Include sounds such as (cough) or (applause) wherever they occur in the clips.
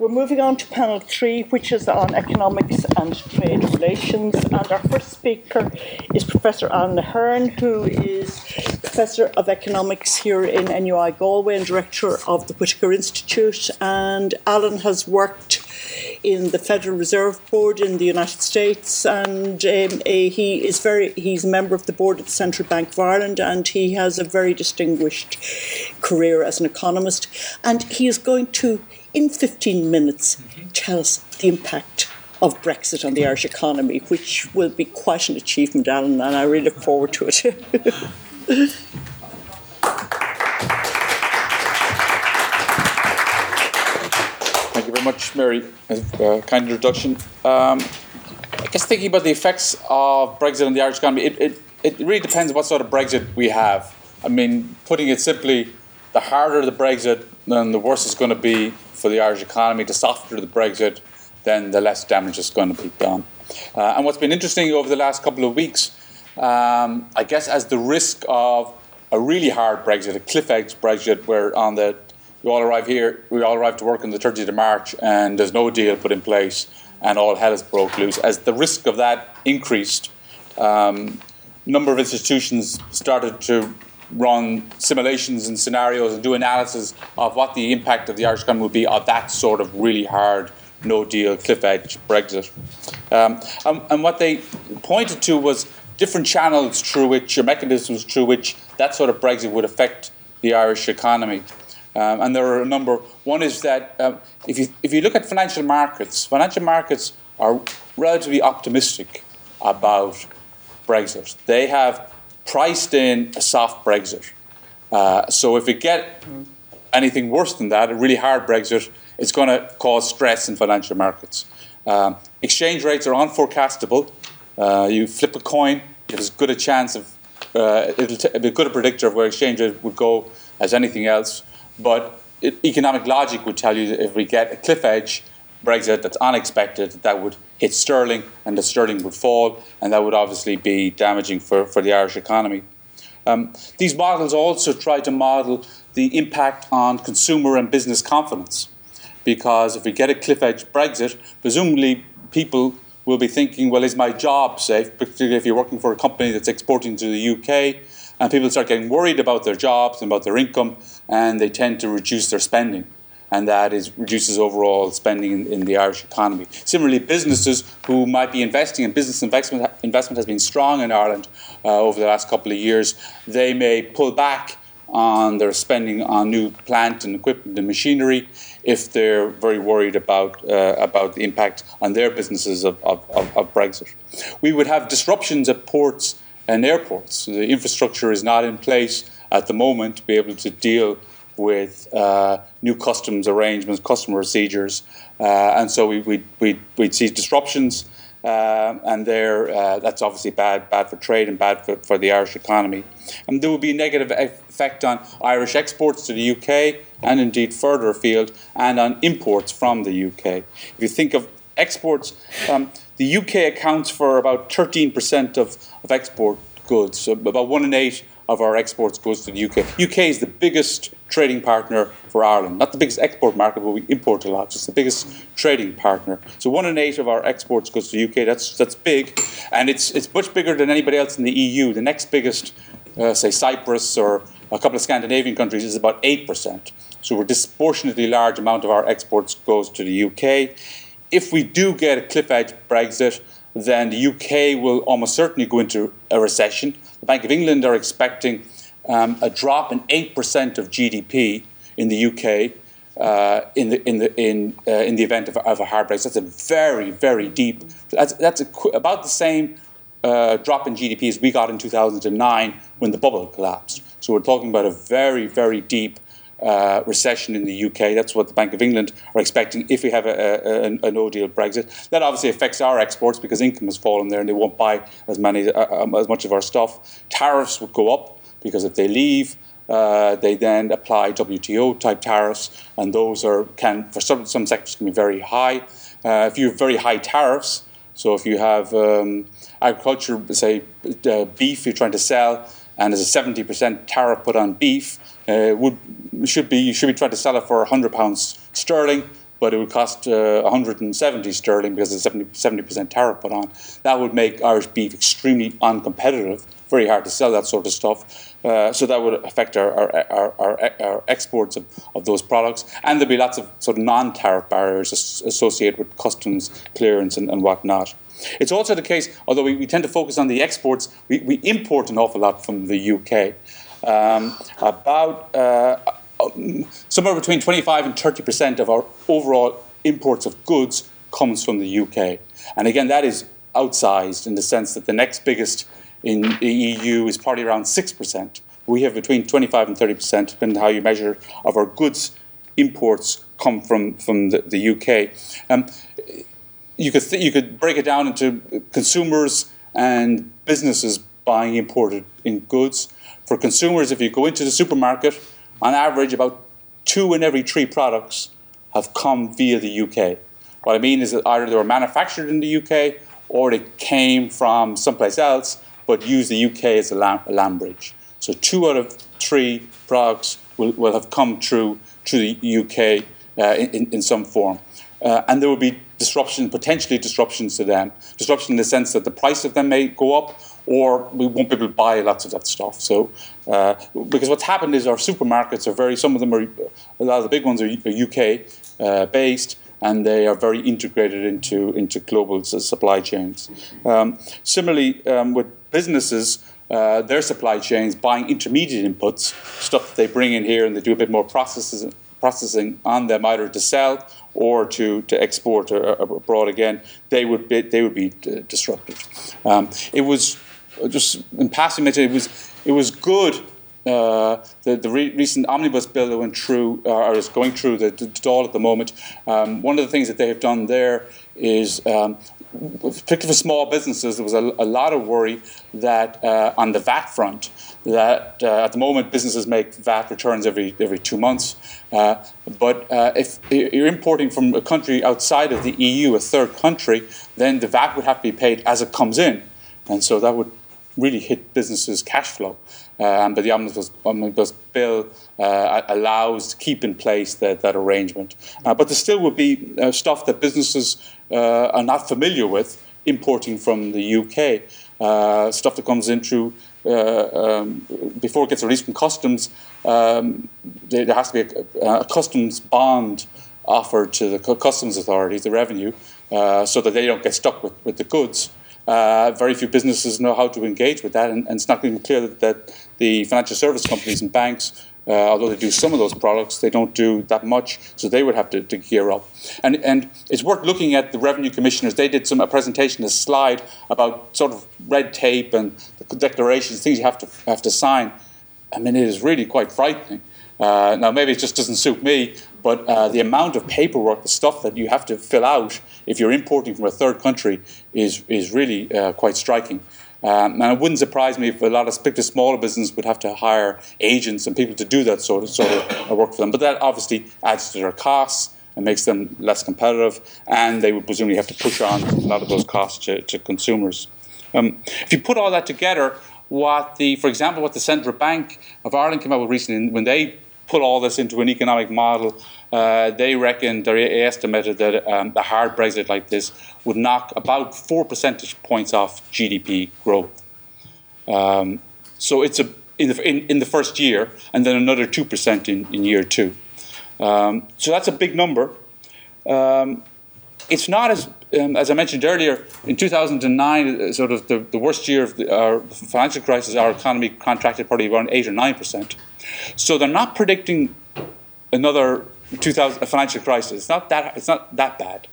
We're moving on to panel three, which is on economics and trade relations. And our first speaker is Professor Alan Ahearne, who is Professor of Economics here in NUI Galway and Director of the Whitaker Institute. And Alan has worked in the Federal Reserve Board in the United States, and um, he is very he's a member of the board of the Central Bank of Ireland, and he has a very distinguished career as an economist. And he is going to in 15 minutes tell us the impact of Brexit on the Irish economy, which will be quite an achievement, Alan, and I really look forward to it. (laughs) Thank you very much, Mary. Uh, kind introduction. Um, I guess thinking about the effects of Brexit on the Irish economy, it, it, it really depends on what sort of Brexit we have. I mean, putting it simply, the harder the Brexit, then the worse it's going to be for the Irish economy. The softer the Brexit, then the less damage is going to be done. Uh, and what's been interesting over the last couple of weeks, um, I guess, as the risk of a really hard Brexit, a cliff edge Brexit, where on the we all arrive here, we all arrive to work on the 30th of March, and there's no deal put in place, and all hell has broke loose. As the risk of that increased, um, number of institutions started to run simulations and scenarios and do analysis of what the impact of the Irish economy would be of that sort of really hard no deal, cliff edge Brexit. Um, and, and, what they pointed to was different channels through which, or mechanisms through which that sort of Brexit would affect the Irish economy. Um, and there are a number. One is that um, if, you, if you look at financial markets, financial markets are relatively optimistic about Brexit. They have priced in a soft Brexit. Uh, so if we get anything worse than that, a really hard Brexit, it's going to cause stress in financial markets. Um, exchange rates are unforecastable. Uh, you flip a coin, it's as good a chance of, uh, it'll t- be good a predictor of where exchange rate would go as anything else. But it, economic logic would tell you that if we get a cliff edge Brexit that's unexpected, that would hit sterling and the sterling would fall, and that would obviously be damaging for, for the Irish economy. Um, these models also try to model the impact on consumer and business confidence, because if we get a cliff edge Brexit, presumably people will be thinking, well, is my job safe, particularly if you're working for a company that's exporting to the UK, and people start getting worried about their jobs and about their income, and they tend to reduce their spending and that is reduces overall spending in, in, the Irish economy. Similarly, businesses who might be investing in business investment investment has been strong in Ireland uh, over the last couple of years. They may pull back on their spending on new plant and equipment and machinery if they're very worried about uh, about the impact on their businesses of, of, of, of Brexit. We would have disruptions at ports and airports. The infrastructure is not in place at the moment to be able to deal with uh, new customs arrangements, customer procedures, uh, and so we, we, we, we'd see disruptions. Uh, and there, uh, that's obviously bad, bad for trade and bad for, for the Irish economy. And there would be a negative effect on Irish exports to the UK and indeed further afield, and on imports from the UK. If you think of exports, um, the UK accounts for about 13% of, of export goods, so about one in eight of our exports goes to the UK. UK is the biggest trading partner for Ireland. Not the biggest export market, but we import a lot. It's the biggest trading partner. So one in eight of our exports goes to the UK. That's that's big, and it's it's much bigger than anybody else in the EU. The next biggest, uh, say Cyprus or a couple of Scandinavian countries, is about eight percent. So a disproportionately large amount of our exports goes to the UK. If we do get a cliff edge Brexit, then the UK will almost certainly go into a recession the Bank of England are expecting um, a drop in 8% of GDP in the UK uh, in, the, in, the, in, uh, in the event of, of, a hard Brexit. That's a very, very deep, that's, that's a, about the same uh, drop in GDP as we got in 2009 when the bubble collapsed. So we're talking about a very, very deep uh, recession in the UK. That's what the Bank of England are expecting if we have a, a, a, no deal Brexit. That obviously affects our exports because income has fallen there and they won't buy as many uh, um, as much of our stuff. Tariffs would go up because if they leave, uh, they then apply WTO type tariffs, and those are can for some some sectors can be very high. Uh, if you have very high tariffs, so if you have um, agriculture, say uh, beef, you're trying to sell, and there's a 70% tariff put on beef, uh, would should be you should be trying to sell it for 100 pounds sterling. but it would cost uh, 170 sterling because of 70 percent tariff put on. That would make Irish beef extremely uncompetitive. Very hard to sell that sort of stuff. Uh, so that would affect our, our, our, our exports of, of, those products. And there'd be lots of sort of non tariff barriers associated with customs clearance and, and whatnot. It's also the case, although we, we, tend to focus on the exports, we, we, import an awful lot from the UK. Um, about uh, somewhere between 25 and 30 percent of our overall imports of goods comes from the UK. And again, that is outsized in the sense that the next biggest in the EU is probably around 6%. We have between 25 and 30%, depending on how you measure, of our goods imports come from, from the, the UK. Um, you, could th- you could break it down into consumers and businesses buying imported in goods. For consumers, if you go into the supermarket, on average, about two in every three products have come via the UK. What I mean is that either they were manufactured in the UK or they came from someplace else but use the UK as a land, bridge. So two out of three products will, will have come through through the UK uh, in, in some form. Uh, and there will be disruption, potentially disruptions to them. Disruption in the sense that the price of them may go up, or we won't be able to buy lots of that stuff. So, uh, because what's happened is our supermarkets are very, some of them are, a lot of the big ones are UK uh, based, and they are very integrated into, into global supply chains. Um, similarly, um, with businesses, uh, their supply chains buying intermediate inputs, stuff they bring in here and they do a bit more processes, processing on them, either to sell or to, to export abroad again, they would be, they would be uh, disrupted. Um, it was just in passing it was it was good. Uh, the, the re- recent omnibus bill that went through, uh, or is going through the, the Dáil at the moment. Um, one of the things that they have done there is um, particularly for small businesses, there was a, a lot of worry that uh, on the VAT front, that uh, at the moment businesses make VAT returns every every two months. Uh, but uh, if you're importing from a country outside of the EU, a third country, then the VAT would have to be paid as it comes in, and so that would really hit businesses' cash flow. Um, but the omnibus, omnibus bill uh, allows to keep in place that, that arrangement. Uh, but there still would be uh, stuff that businesses uh, are not familiar with importing from the UK. Uh, stuff that comes in through uh, um, before it gets released from customs, um, there, there, has to be a, a, customs bond offered to the customs authorities, the revenue, so that they don't get stuck with, with the goods. Uh, very few businesses know how to engage with that, and, and it's not even clear that, that, the financial service companies and banks, uh, although they do some of those products, they don't do that much, so they would have to, to, gear up. And, and it's worth looking at the revenue commissioners. They did some a presentation, a slide about sort of red tape and declarations, things you have to have to sign. I mean, it is really quite frightening. Uh, now, maybe it just doesn't suit me, but uh, the amount of paperwork, the stuff that you have to fill out if you're importing from a third country is, is really uh, quite striking. Um, and it wouldn't surprise me if a lot of particularly smaller businesses would have to hire agents and people to do that sort of, sort of work for them. But that obviously adds to their costs and makes them less competitive, and they would presumably have to push on a lot of those costs to, to consumers. Um, if you put all that together, what the, for example, what the Central Bank of Ireland came up with recently when they put all this into an economic model, uh, they reckoned or estimated that um, a hard Brexit like this would knock about four percentage points off GDP growth. Um, so it's a in the, in, in, the first year, and then another two percent in, in year two. Um, so that's a big number. Um, it's not as um, as I mentioned earlier, in 2009, uh, sort of the, the worst year of the, our financial crisis, our economy contracted probably around 8 or 9%. So they're not predicting another 2000, financial crisis. It's not that, it's not that bad.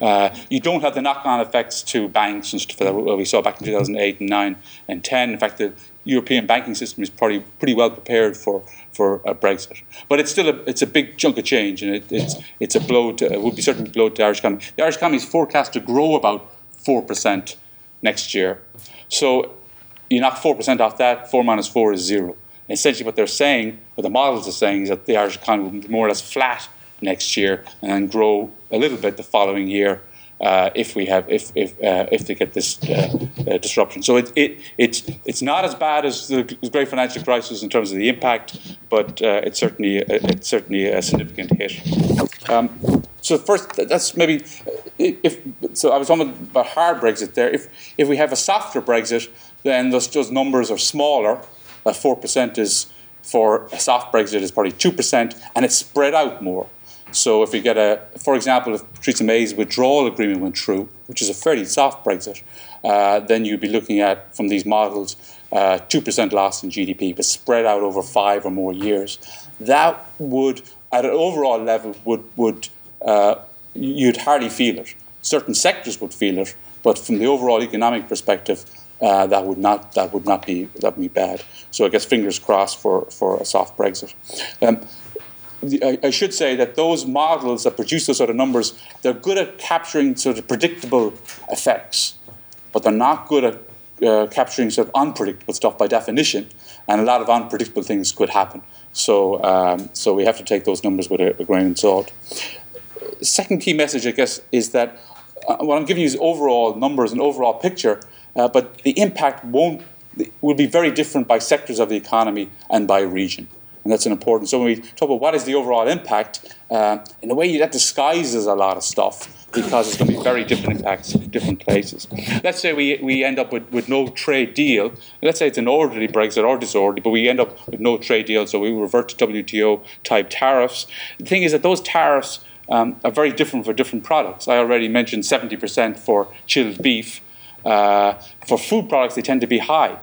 Uh, you don't have the knock-on effects to banks and stuff that we saw back in 2008 and 9 and 10. In fact, the European banking system is probably pretty well prepared for for a Brexit. But it's still a it's a big chunk of change, and it, it's it's a blow to it would be certainly a blow to the Irish economy. The Irish economy is forecast to grow about four percent next year. So you knock four percent off that, four minus four is zero. Essentially, what they're saying, what the models are saying, is that the Irish economy will be more or less flat next year and then grow a little bit the following year uh, if we have if if uh, if they get this uh, uh, disruption. So it, it it's it's not as bad as the great financial crisis in terms of the impact, but uh, it's certainly it's certainly a significant hit. Um, so first, that's maybe if so. I was talking about hard Brexit there. If if we have a softer Brexit, then those, those numbers are smaller. That four percent is for a soft Brexit is probably two percent, and it's spread out more. So if we get a, for example, if Theresa May's withdrawal agreement went through, which is a fairly soft Brexit, uh, then you'd be looking at from these models uh, two percent loss in GDP, but spread out over five or more years. That would, at an overall level, would would uh, you'd hardly feel it. Certain sectors would feel it, but from the overall economic perspective, uh, that would not that would not be that would be bad. So I guess fingers crossed for for a soft Brexit. Um, I, I should say that those models that produce those sort of numbers, they're good at capturing sort of predictable effects, but they're not good at uh, capturing sort of unpredictable stuff by definition, and a lot of unpredictable things could happen. So, um, so we have to take those numbers with a, a grain of salt. Second key message, I guess, is that uh, what I'm giving you is overall numbers and overall picture, uh, but the impact won't will be very different by sectors of the economy and by region and that's an important. So when we talk about what is the overall impact, uh, in a way that disguises a lot of stuff because it's going to be very different impacts in different places. Let's say we, we end up with, with no trade deal. Let's say it's an orderly Brexit or disorderly, but we end up with no trade deal, so we revert to WTO type tariffs. The thing is that those tariffs um, are very different for different products. I already mentioned 70% for chilled beef. Uh, for food products, they tend to be high.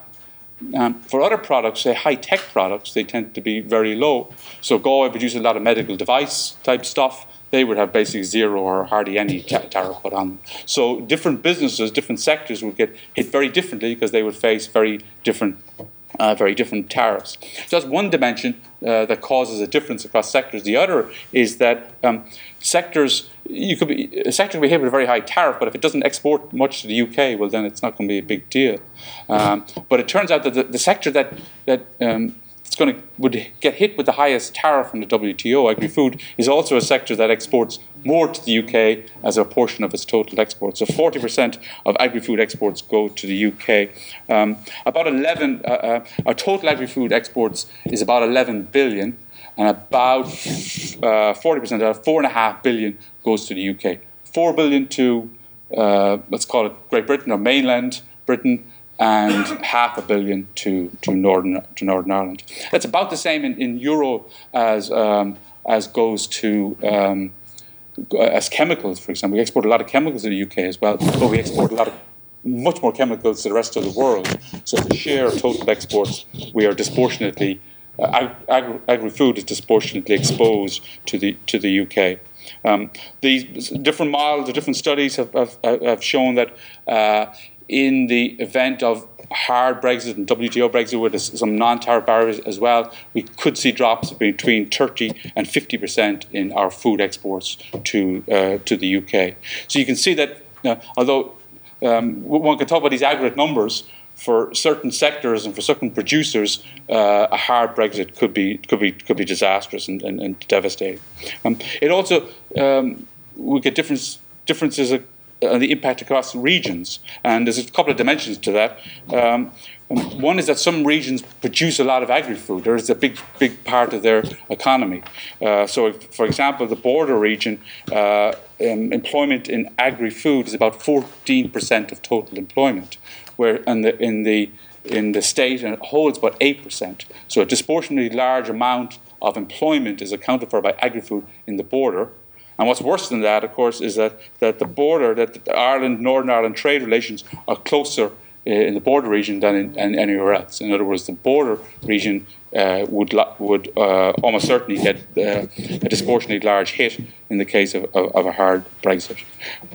Um, for other products, say high tech products, they tend to be very low. So Galway produces a lot of medical device type stuff. They would have basically zero or hardly any tariff put on them. So different businesses, different sectors would get hit very differently because they would face very different uh, very different tariffs. So that's one dimension uh, that causes a difference across sectors. The other is that um, sectors, you could be a sector can be hit with a very high tariff, but if it doesn't export much to the UK, well, then it's not going to be a big deal. Um, but it turns out that the, the sector that that um, it's going to would get hit with the highest tariff from the WTO, agri-food, is also a sector that exports more to the UK as a portion of its total exports. So 40% of agri-food exports go to the UK. Um, about 11, uh, uh, our total agri-food exports is about 11 billion, and about uh, 40%, of 4.5 billion goes to the UK. 4 billion to, uh, let's call it Great Britain or mainland Britain, and half a billion to, to Northern to Northern Ireland. That's about the same in, in euro as um, as goes to um, as chemicals, for example. We export a lot of chemicals to the UK as well, but we export a lot of much more chemicals to the rest of the world. So the share of total exports, we are disproportionately uh, agri, agri food is disproportionately exposed to the to the UK. Um, these different models, the different studies have, have, have shown that uh, in the event of hard Brexit and WTO Brexit with some non-tariff barriers as well, we could see drops between 30 and 50 percent in our food exports to uh, to the UK. So you can see that uh, although um, one can talk about these aggregate numbers for certain sectors and for certain producers, uh, a hard Brexit could be could be could be disastrous and, and, and devastating. Um, it also um, we get different differences and the impact across regions. And there's a couple of dimensions to that. Um, one is that some regions produce a lot of agri-food. There is a big, big part of their economy. Uh, so, for example, the border region, uh, um, employment in agri-food is about 14% of total employment, where in the, in the in the state and it holds about 8%. So a disproportionately large amount of employment is accounted for by agri-food in the border. And what's worse than that, of course, is that, that the border, that Ireland, Northern Ireland trade relations are closer in the border region than in, in, anywhere else. In other words, the border region uh, would would uh, almost certainly get uh, a disproportionately large hit in the case of, of, of, a hard Brexit.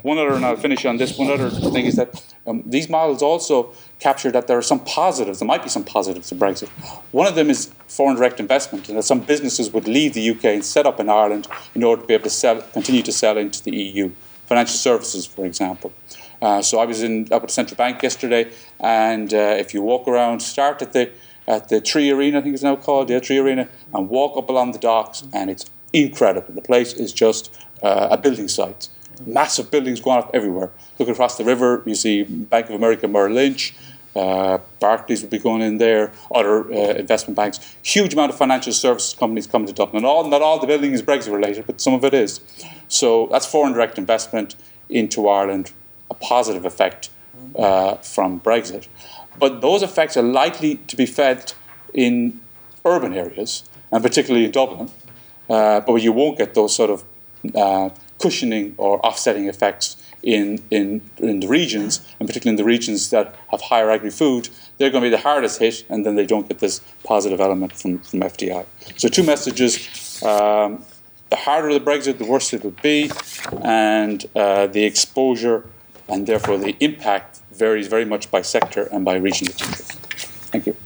One other, and I'll finish on this. One other thing is that um, these models also capture that there are some positives. There might be some positives to Brexit. One of them is foreign direct investment, and that some businesses would leave the UK and set up in Ireland in order to be able to sell, continue to sell into the EU. Financial services, for example. Uh, so I was in up at the central bank yesterday, and uh, if you walk around, start at the at the 3Arena, I think it's now called, the 3Arena, and walk up along the docks, and it's incredible. The place is just uh, a building site. Massive buildings going up everywhere. Look across the river, you see Bank of America Merrill Lynch, uh, Barclays will be going in there, other uh, investment banks. Huge amount of financial services companies coming to Dublin. Not all, not all the building is Brexit related, but some of it is. So that's foreign direct investment into Ireland, a positive effect uh, from Brexit. But those effects are likely to be felt in urban areas, and particularly in Dublin. Uh, but you won't get those sort of uh, cushioning or offsetting effects in, in, in the regions, and particularly in the regions that have higher agri food, they're going to be the hardest hit, and then they don't get this positive element from, from FDI. So, two messages. Um, the harder the Brexit, the worse it will be, and uh, the exposure and therefore the impact varies very much by sector and by region of country. Thank you.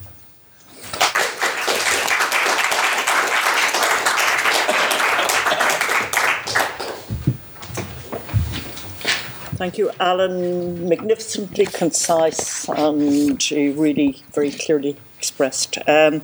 Thank you, Alan. Magnificently concise and really very clearly expressed. Um,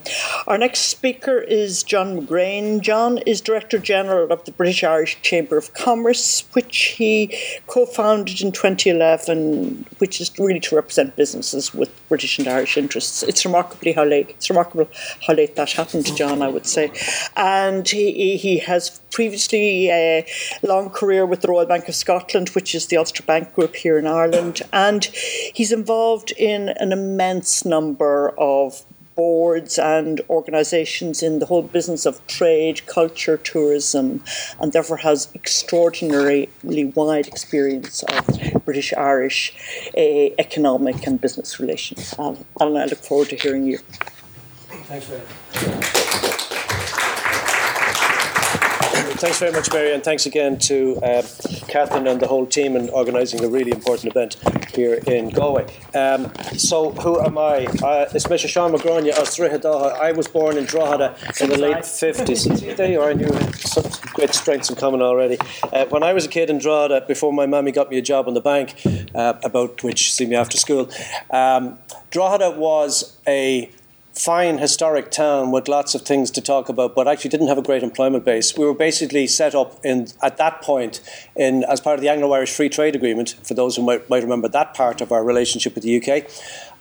our next speaker is John McGrane. John is Director General of the British Irish Chamber of Commerce, which he co founded in 2011, which is really to represent businesses with British and Irish interests. It's remarkably how late, it's remarkable how late that happened, to John, I would say. And he, he has previously a long career with the Royal Bank of Scotland, which is the Ulster Bank Group here in Ireland. And he's involved in an immense number of boards and organisations in the whole business of trade, culture, tourism, and therefore has extraordinarily wide experience of British Irish uh, economic and business relations. Alan, I look forward to hearing you. Thanks, thanks very much, Mary, and thanks again to uh, Catherine and the whole team in organising a really important event here in Galway. Um, so, who am I? Uh, it's Mr. Sean McGrania of I was born in Drogheda in the late 50s. (laughs) There you are, and you have such great strengths in common already. Uh, when I was a kid in Drogheda, before my mammy got me a job in the bank, uh, about which see me after school, um, Drogheda was a fine historic town with lots of things to talk about, but actually didn't have a great employment base. We were basically set up in at that point in as part of the Anglo-Irish Free Trade Agreement. For those who might, might remember that part of our relationship with the UK.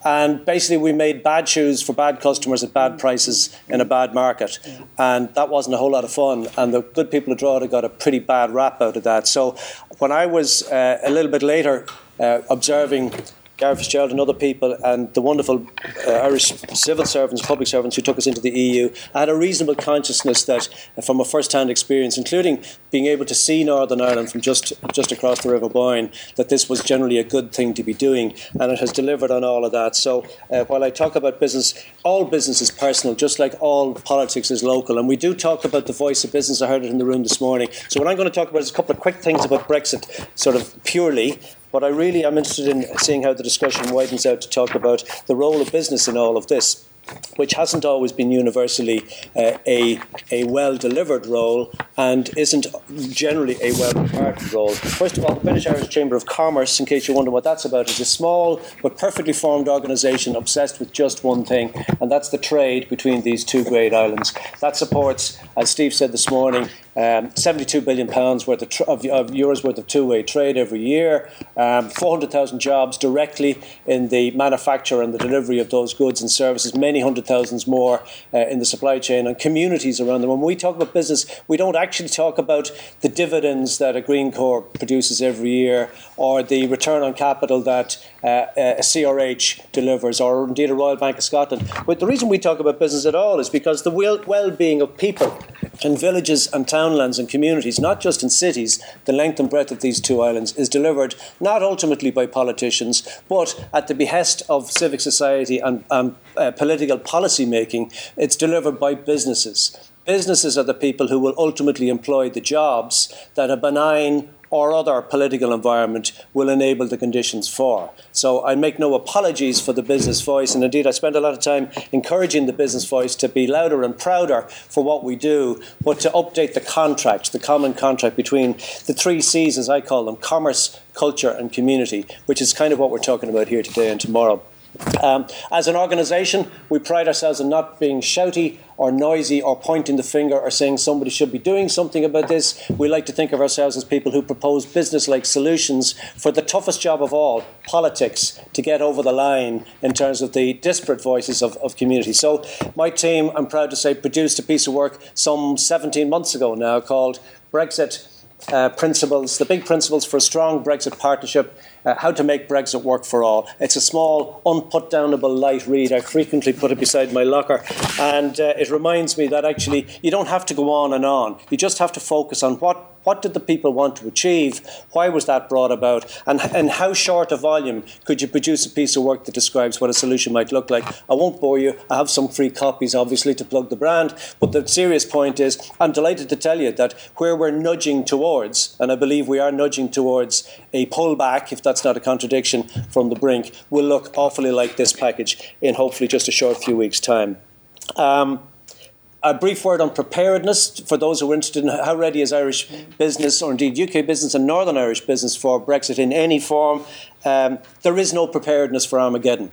And basically, we made bad shoes for bad customers at bad prices in a bad market. And that wasn't a whole lot of fun. And the good people of Drogheda got a pretty bad rap out of that. So when I was uh, a little bit later uh, observing Garret FitzGerald and other people, and the wonderful uh, Irish civil servants, public servants who took us into the EU, I had a reasonable consciousness that, uh, from a first-hand experience, including being able to see Northern Ireland from just just across the River Boyne, that this was generally a good thing to be doing, and it has delivered on all of that. So, uh, while I talk about business, all business is personal, just like all politics is local, and we do talk about the voice of business. I heard it in the room this morning. So, what I'm going to talk about is a couple of quick things about Brexit, sort of purely, but I really am interested in seeing how the discussion widens out to talk about the role of business in all of this which hasn't always been universally uh, a, a well delivered role and isn't generally a well regarded role. First of all, the British Irish Chamber of Commerce, in case you wonder what that's about, is a small but perfectly formed organisation obsessed with just one thing, and that's the trade between these two great islands. That supports, as Steve said this morning, um, 72 billion pounds worth of, tr- of, of, euros worth of two-way trade every year, um, 400,000 jobs directly in the manufacture and the delivery of those goods and services, many hundred thousands more uh, in the supply chain, and communities around them. When we talk about business, we don't actually talk about the dividends that a Greencore produces every year, or the return on capital that uh, a CRH delivers, or indeed a Royal Bank of Scotland. But the reason we talk about business at all is because the well-being of people in villages and townlands and communities, not just in cities, the length and breadth of these two islands is delivered not ultimately by politicians, but at the behest of civic society and uh, political policy making. It's delivered by businesses. Businesses are the people who will ultimately employ the jobs that a benign or other political environment will enable the conditions for. So I make no apologies for the business voice, and indeed I spend a lot of time encouraging the business voice to be louder and prouder for what we do, but to update the contract, the common contract between the three C's, as I call them commerce, culture, and community, which is kind of what we're talking about here today and tomorrow. Um, as an organisation, we pride ourselves on not being shouty or noisy or pointing the finger or saying somebody should be doing something about this. We like to think of ourselves as people who propose business like solutions for the toughest job of all politics to get over the line in terms of the disparate voices of, of community. So, my team, I'm proud to say, produced a piece of work some 17 months ago now called Brexit. Uh, principles, the big principles for a strong Brexit partnership uh, How to Make Brexit Work for All. It's a small, unputdownable light read. I frequently put it beside my locker, and uh, it reminds me that actually you don't have to go on and on. You just have to focus on what what did the people want to achieve? Why was that brought about? And, and how short a volume could you produce a piece of work that describes what a solution might look like? I won't bore you. I have some free copies, obviously, to plug the brand. But the serious point is, I'm delighted to tell you that where we're nudging towards, and I believe we are nudging towards a pullback, if that's not a contradiction, from the brink, will look awfully like this package in hopefully just a short few weeks' time. Um, a brief word on preparedness for those who are interested in how ready is Irish business, or indeed UK business and Northern Irish business, for Brexit in any form. Um, there is no preparedness for Armageddon.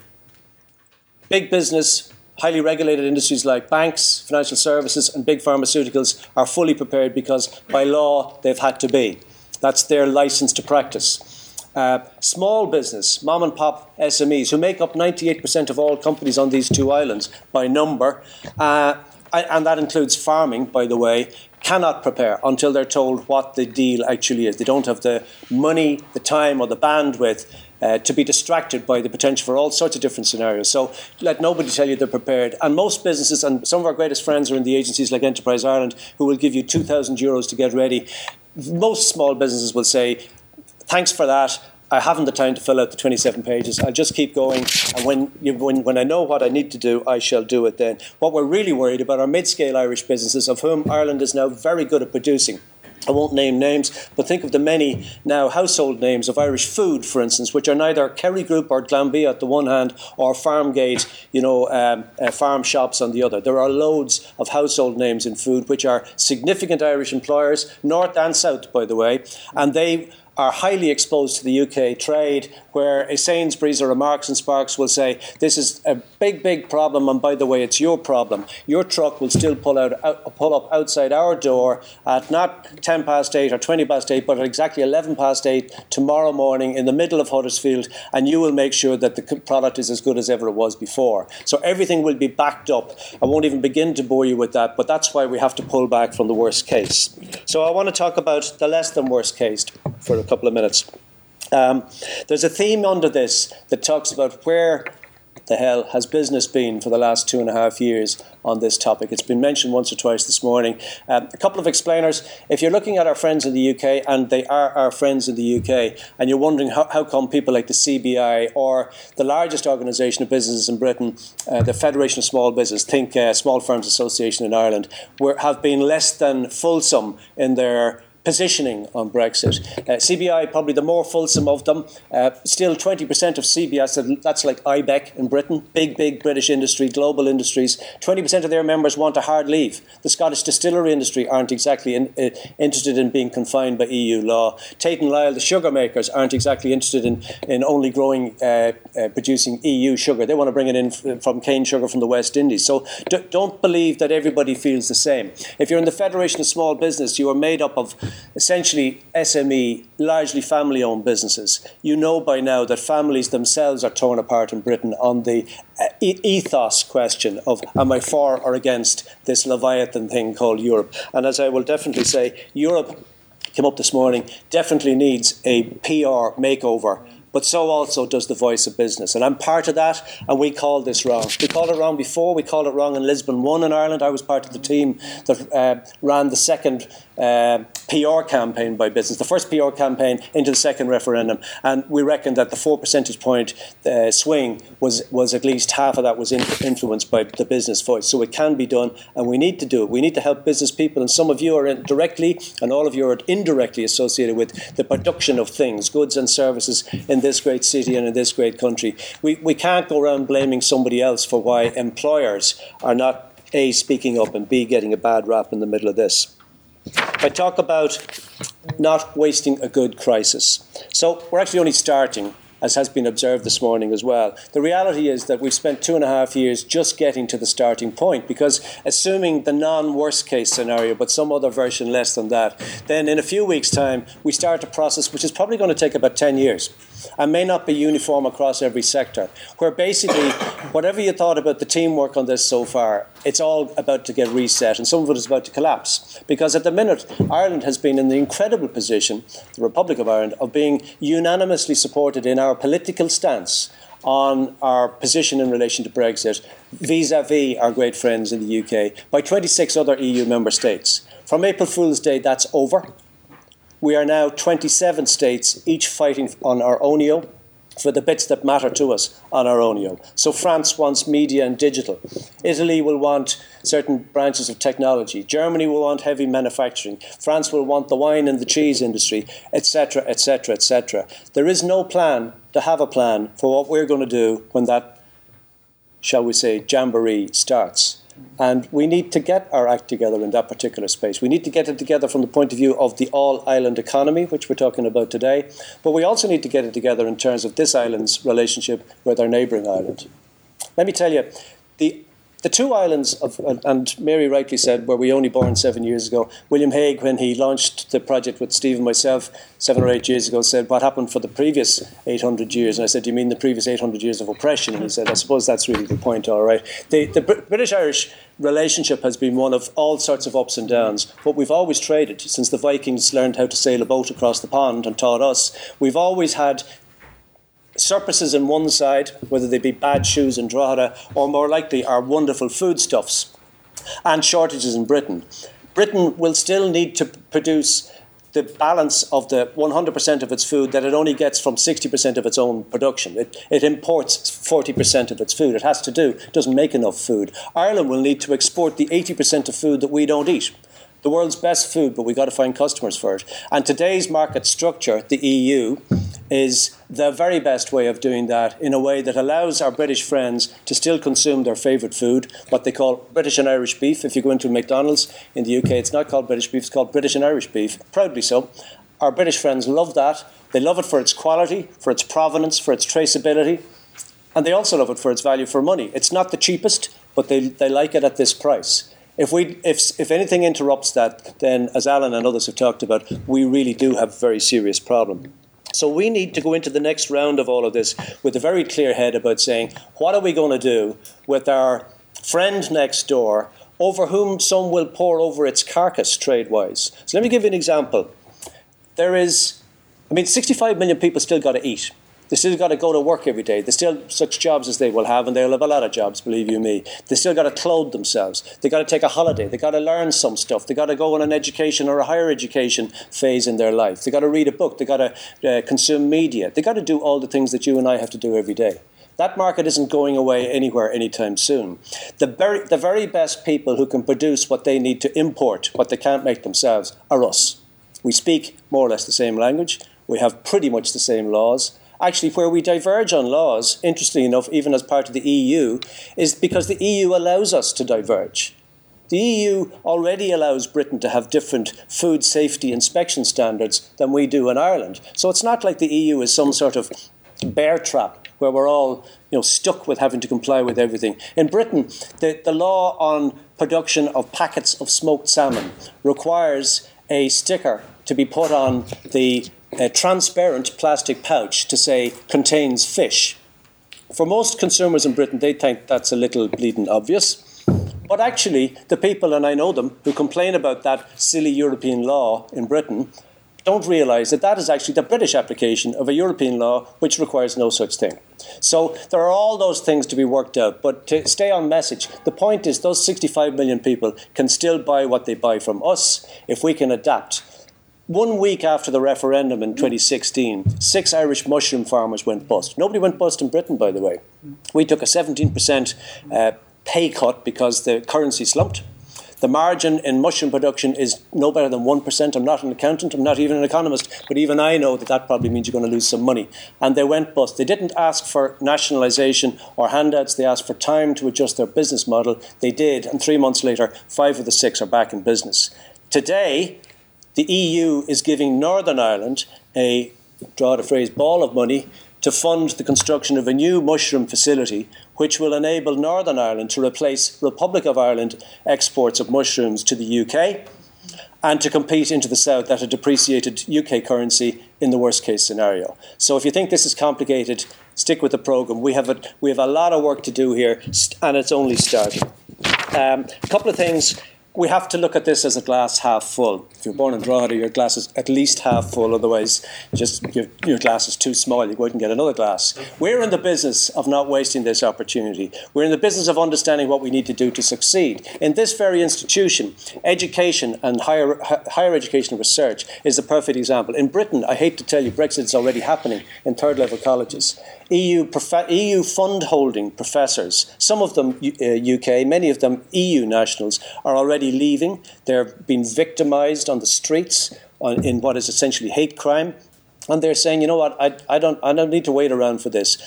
Big business, highly regulated industries like banks, financial services, and big pharmaceuticals are fully prepared because by law they've had to be. That's their license to practice. Uh, small business, mom and pop SMEs, who make up 98% of all companies on these two islands by number, uh, and that includes farming, by the way, cannot prepare until they're told what the deal actually is. They don't have the money, the time, or the bandwidth uh, to be distracted by the potential for all sorts of different scenarios. So let nobody tell you they're prepared. And most businesses, and some of our greatest friends are in the agencies like Enterprise Ireland, who will give you 2,000 euros to get ready. Most small businesses will say, thanks for that. I haven't the time to fill out the 27 pages. I'll just keep going. And when, you, when, when I know what I need to do, I shall do it then. What we're really worried about are mid scale Irish businesses, of whom Ireland is now very good at producing. I won't name names, but think of the many now household names of Irish food, for instance, which are neither Kerry Group or Glanbia at the one hand, or Farmgate, you know, um, uh, farm shops on the other. There are loads of household names in food which are significant Irish employers, north and south, by the way, and they are highly exposed to the UK trade, where a Sainsbury's or a Marks and Sparks will say, This is a big, big problem, and by the way, it's your problem. Your truck will still pull, out, out, pull up outside our door at not 10 past 8 or 20 past 8, but at exactly 11 past 8 tomorrow morning in the middle of Huddersfield, and you will make sure that the product is as good as ever it was before. So everything will be backed up. I won't even begin to bore you with that, but that's why we have to pull back from the worst case. So I want to talk about the less than worst case for a couple of minutes. Um, there's a theme under this that talks about where the hell has business been for the last two and a half years on this topic. It's been mentioned once or twice this morning. Um, a couple of explainers. If you're looking at our friends in the UK, and they are our friends in the UK, and you're wondering how, how come people like the CBI or the largest organisation of businesses in Britain, uh, the Federation of Small Business, think uh, Small Firms Association in Ireland, were, have been less than fulsome in their positioning on Brexit. Uh, CBI, probably the more fulsome of them, uh, still 20% of CBI, that's like IBEC in Britain, big, big British industry, global industries. 20% of their members want a hard leave. The Scottish distillery industry aren't exactly in, uh, interested in being confined by EU law. Tate and Lyle, the sugar makers, aren't exactly interested in, in only growing, uh, uh, producing EU sugar. They want to bring it in from cane sugar from the West Indies. So d- don't believe that everybody feels the same. If you're in the Federation of Small Business, you are made up of essentially SME, largely family owned businesses. You know by now that families themselves are torn apart in Britain on the uh, ethos question of am I for or against this Leviathan thing called Europe? And as I will definitely say, Europe came up this morning definitely needs a PR makeover but so also does the voice of business. And I'm part of that, and we called this wrong. We called it wrong before, we called it wrong in Lisbon 1 in Ireland. I was part of the team that uh, ran the second uh, PR campaign by business, the first PR campaign into the second referendum. And we reckoned that the four percentage point uh, swing was, was at least half of that was in, influenced by the business voice. So it can be done, and we need to do it. We need to help business people, and some of you are directly, and all of you are indirectly associated with the production of things, goods and services in this great city and in this great country. We, we can't go around blaming somebody else for why employers are not A, speaking up, and B, getting a bad rap in the middle of this. I talk about not wasting a good crisis. So we're actually only starting. as has been observed this morning as well. The reality is that we've spent two and a half years just getting to the starting point because, assuming the non worst case scenario, but some other version less than that, then in a few weeks' time, we start a process which is probably going to take about 10 years and may not be uniform across every sector. Where basically, whatever you thought about the teamwork on this so far, it's all about to get reset, and some of it is about to collapse. Because at the minute, Ireland has been in the incredible position, the Republic of Ireland, of being unanimously supported in our political stance on our position in relation to Brexit vis a vis our great friends in the UK by 26 other EU member states. From April Fool's Day, that's over. We are now 27 states, each fighting on our ownio for the bits that matter to us on our ownio. So France wants media and digital. Italy will want certain branches of technology. Germany will want heavy manufacturing. France will want the wine and the cheese industry, etc., etc., etc. There is no plan to have a plan for what we're going to do when that, shall we say, jamboree starts. And we need to get our act together in that particular space. We need to get it together from the point of view of the all island economy, which we're talking about today. But we also need to get it together in terms of this island's relationship with our neighbouring island. Let me tell you, the the two islands of, and Mary rightly said, were we only born seven years ago. William Hague, when he launched the project with Steve and myself seven or eight years ago, said, What happened for the previous 800 years? And I said, Do you mean the previous 800 years of oppression? And he said, I suppose that's really the point, all right. The, the British Irish relationship has been one of all sorts of ups and downs, but we've always traded since the Vikings learned how to sail a boat across the pond and taught us. We've always had surpluses on one side, whether they be bad shoes in Drogheda or more likely our wonderful foodstuffs, and shortages in Britain. Britain will still need to produce the balance of the 100% of its food that it only gets from 60% of its own production. It, it imports 40% of its food. It has to do, doesn't make enough food. Ireland will need to export the 80% of food that we don't eat the world's best food, but we've got to find customers for it. And today's market structure, the EU, is the very best way of doing that in a way that allows our British friends to still consume their favourite food, what they call British and Irish beef. If you go into McDonald's in the UK, it's not called British beef, it's called British and Irish beef, proudly so. Our British friends love that. They love it for its quality, for its provenance, for its traceability, and they also love it for its value for money. It's not the cheapest, but they, they like it at this price. If, we, if, if anything interrupts that, then, as Alan and others have talked about, we really do have a very serious problem. So we need to go into the next round of all of this with a very clear head about saying, what are we going to do with our friend next door over whom some will pour over its carcass trade wise? So let me give you an example. There is, I mean, 65 million people still got to eat. They still got to go to work every day. They still such jobs as they will have, and they'll have a lot of jobs, believe you me. They still got to clothe themselves. They got to take a holiday. They got to learn some stuff. They got to go on an education or a higher education phase in their life. They got to read a book. They got to uh, consume media. They got to do all the things that you and I have to do every day. That market isn't going away anywhere anytime soon. The very, the very best people who can produce what they need to import, what they can't make themselves, are us. We speak more or less the same language. We have pretty much the same laws. Actually, where we diverge on laws, interestingly enough, even as part of the EU, is because the EU allows us to diverge. The EU already allows Britain to have different food safety inspection standards than we do in Ireland. So it's not like the EU is some sort of bear trap where we're all you know, stuck with having to comply with everything. In Britain, the, the law on production of packets of smoked salmon requires a sticker to be put on the a transparent plastic pouch to say contains fish. For most consumers in Britain, they think that's a little bleeding obvious. But actually, the people, and I know them, who complain about that silly European law in Britain, don't realise that that is actually the British application of a European law which requires no such thing. So there are all those things to be worked out. But to stay on message, the point is those 65 million people can still buy what they buy from us if we can adapt. One week after the referendum in 2016, six Irish mushroom farmers went bust. Nobody went bust in Britain, by the way. We took a 17% uh, pay cut because the currency slumped. The margin in mushroom production is no better than 1%. I'm not an accountant, I'm not even an economist, but even I know that that probably means you're going to lose some money. And they went bust. They didn't ask for nationalisation or handouts, they asked for time to adjust their business model. They did, and three months later, five of the six are back in business. Today, the EU is giving Northern Ireland a draw the phrase, ball of money to fund the construction of a new mushroom facility which will enable Northern Ireland to replace Republic of Ireland exports of mushrooms to the UK and to compete into the south at a depreciated UK currency in the worst case scenario. So if you think this is complicated, stick with the program. We have a, we have a lot of work to do here, and it's only starting. Um, a couple of things we have to look at this as a glass half full. If you're born in Drogheda, your glass is at least half full, otherwise, just your, your glass is too small, you go out and get another glass. We're in the business of not wasting this opportunity. We're in the business of understanding what we need to do to succeed. In this very institution, education and higher, higher education research is a perfect example. In Britain, I hate to tell you, Brexit is already happening in third level colleges. EU, prof- EU fund holding professors, some of them uh, UK, many of them EU nationals, are already leaving. They're being victimized on the streets on, in what is essentially hate crime. And they're saying, you know what, I, I, don't, I don't need to wait around for this.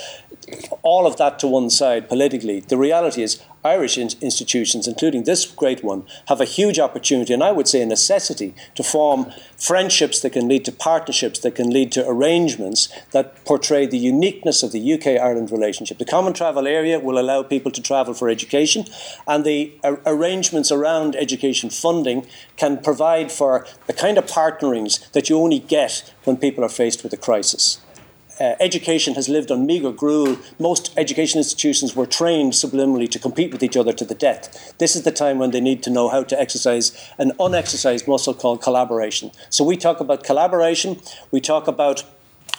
All of that to one side politically. The reality is, Irish in- institutions, including this great one, have a huge opportunity, and I would say a necessity, to form friendships that can lead to partnerships, that can lead to arrangements that portray the uniqueness of the UK Ireland relationship. The common travel area will allow people to travel for education, and the ar- arrangements around education funding can provide for the kind of partnerings that you only get when people are faced with a crisis uh, education has lived on meagre gruel. Most education institutions were trained subliminally to compete with each other to the death. This is the time when they need to know how to exercise an unexercised muscle called collaboration. So we talk about collaboration, we talk about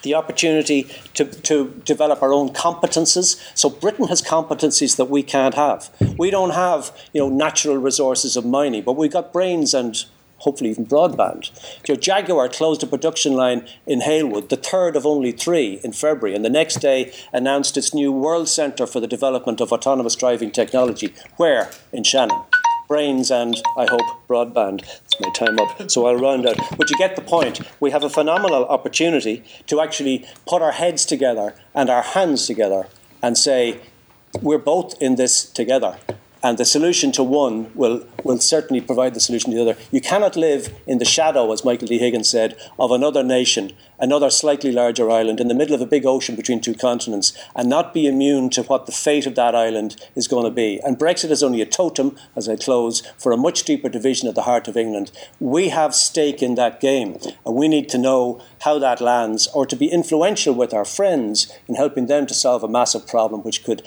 the opportunity to, to develop our own competences. So Britain has competencies that we can't have. We don't have, you know, natural resources of mining, but we've got brains and hopefully even broadband. Your Jaguar closed a production line in Halewood, the third of only three in February, and the next day announced its new World Centre for the Development of Autonomous Driving Technology. Where? In Shannon. Brains and, I hope, broadband. It's my time up, so I'll round out. But you get the point. We have a phenomenal opportunity to actually put our heads together and our hands together and say, we're both in this together and the solution to one will, will certainly provide the solution to the other. You cannot live in the shadow, as Michael D. Higgins said, of another nation, another slightly larger island in the middle of a big ocean between two continents, and not be immune to what the fate of that island is going to be. And Brexit is only a totem, as I close, for a much deeper division of the heart of England. We have stake in that game, and we need to know how that lands, or to be influential with our friends in helping them to solve a massive problem which could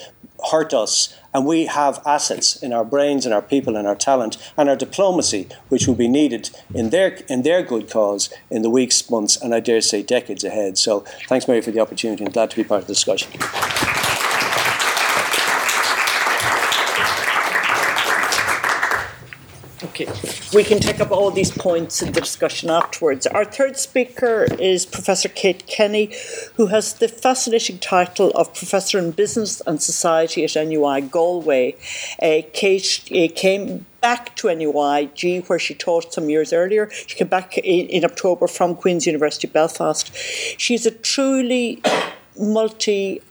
hurt us. And we have assets in our brains and our people and our talent and our diplomacy, which will be needed in their, in their good cause in the weeks, months, and I dare say decades ahead. So thanks, Mary, for the opportunity. I'm glad to be part of the discussion. Okay, we can take up all these points in the discussion afterwards. Our third speaker is Professor Kate Kenny, who has the fascinating title of Professor in Business and Society at NUI Galway. Uh, Kate uh, came back to NUIG, where she taught some years earlier. She came back in, in October from Queen's University Belfast. She's a truly multi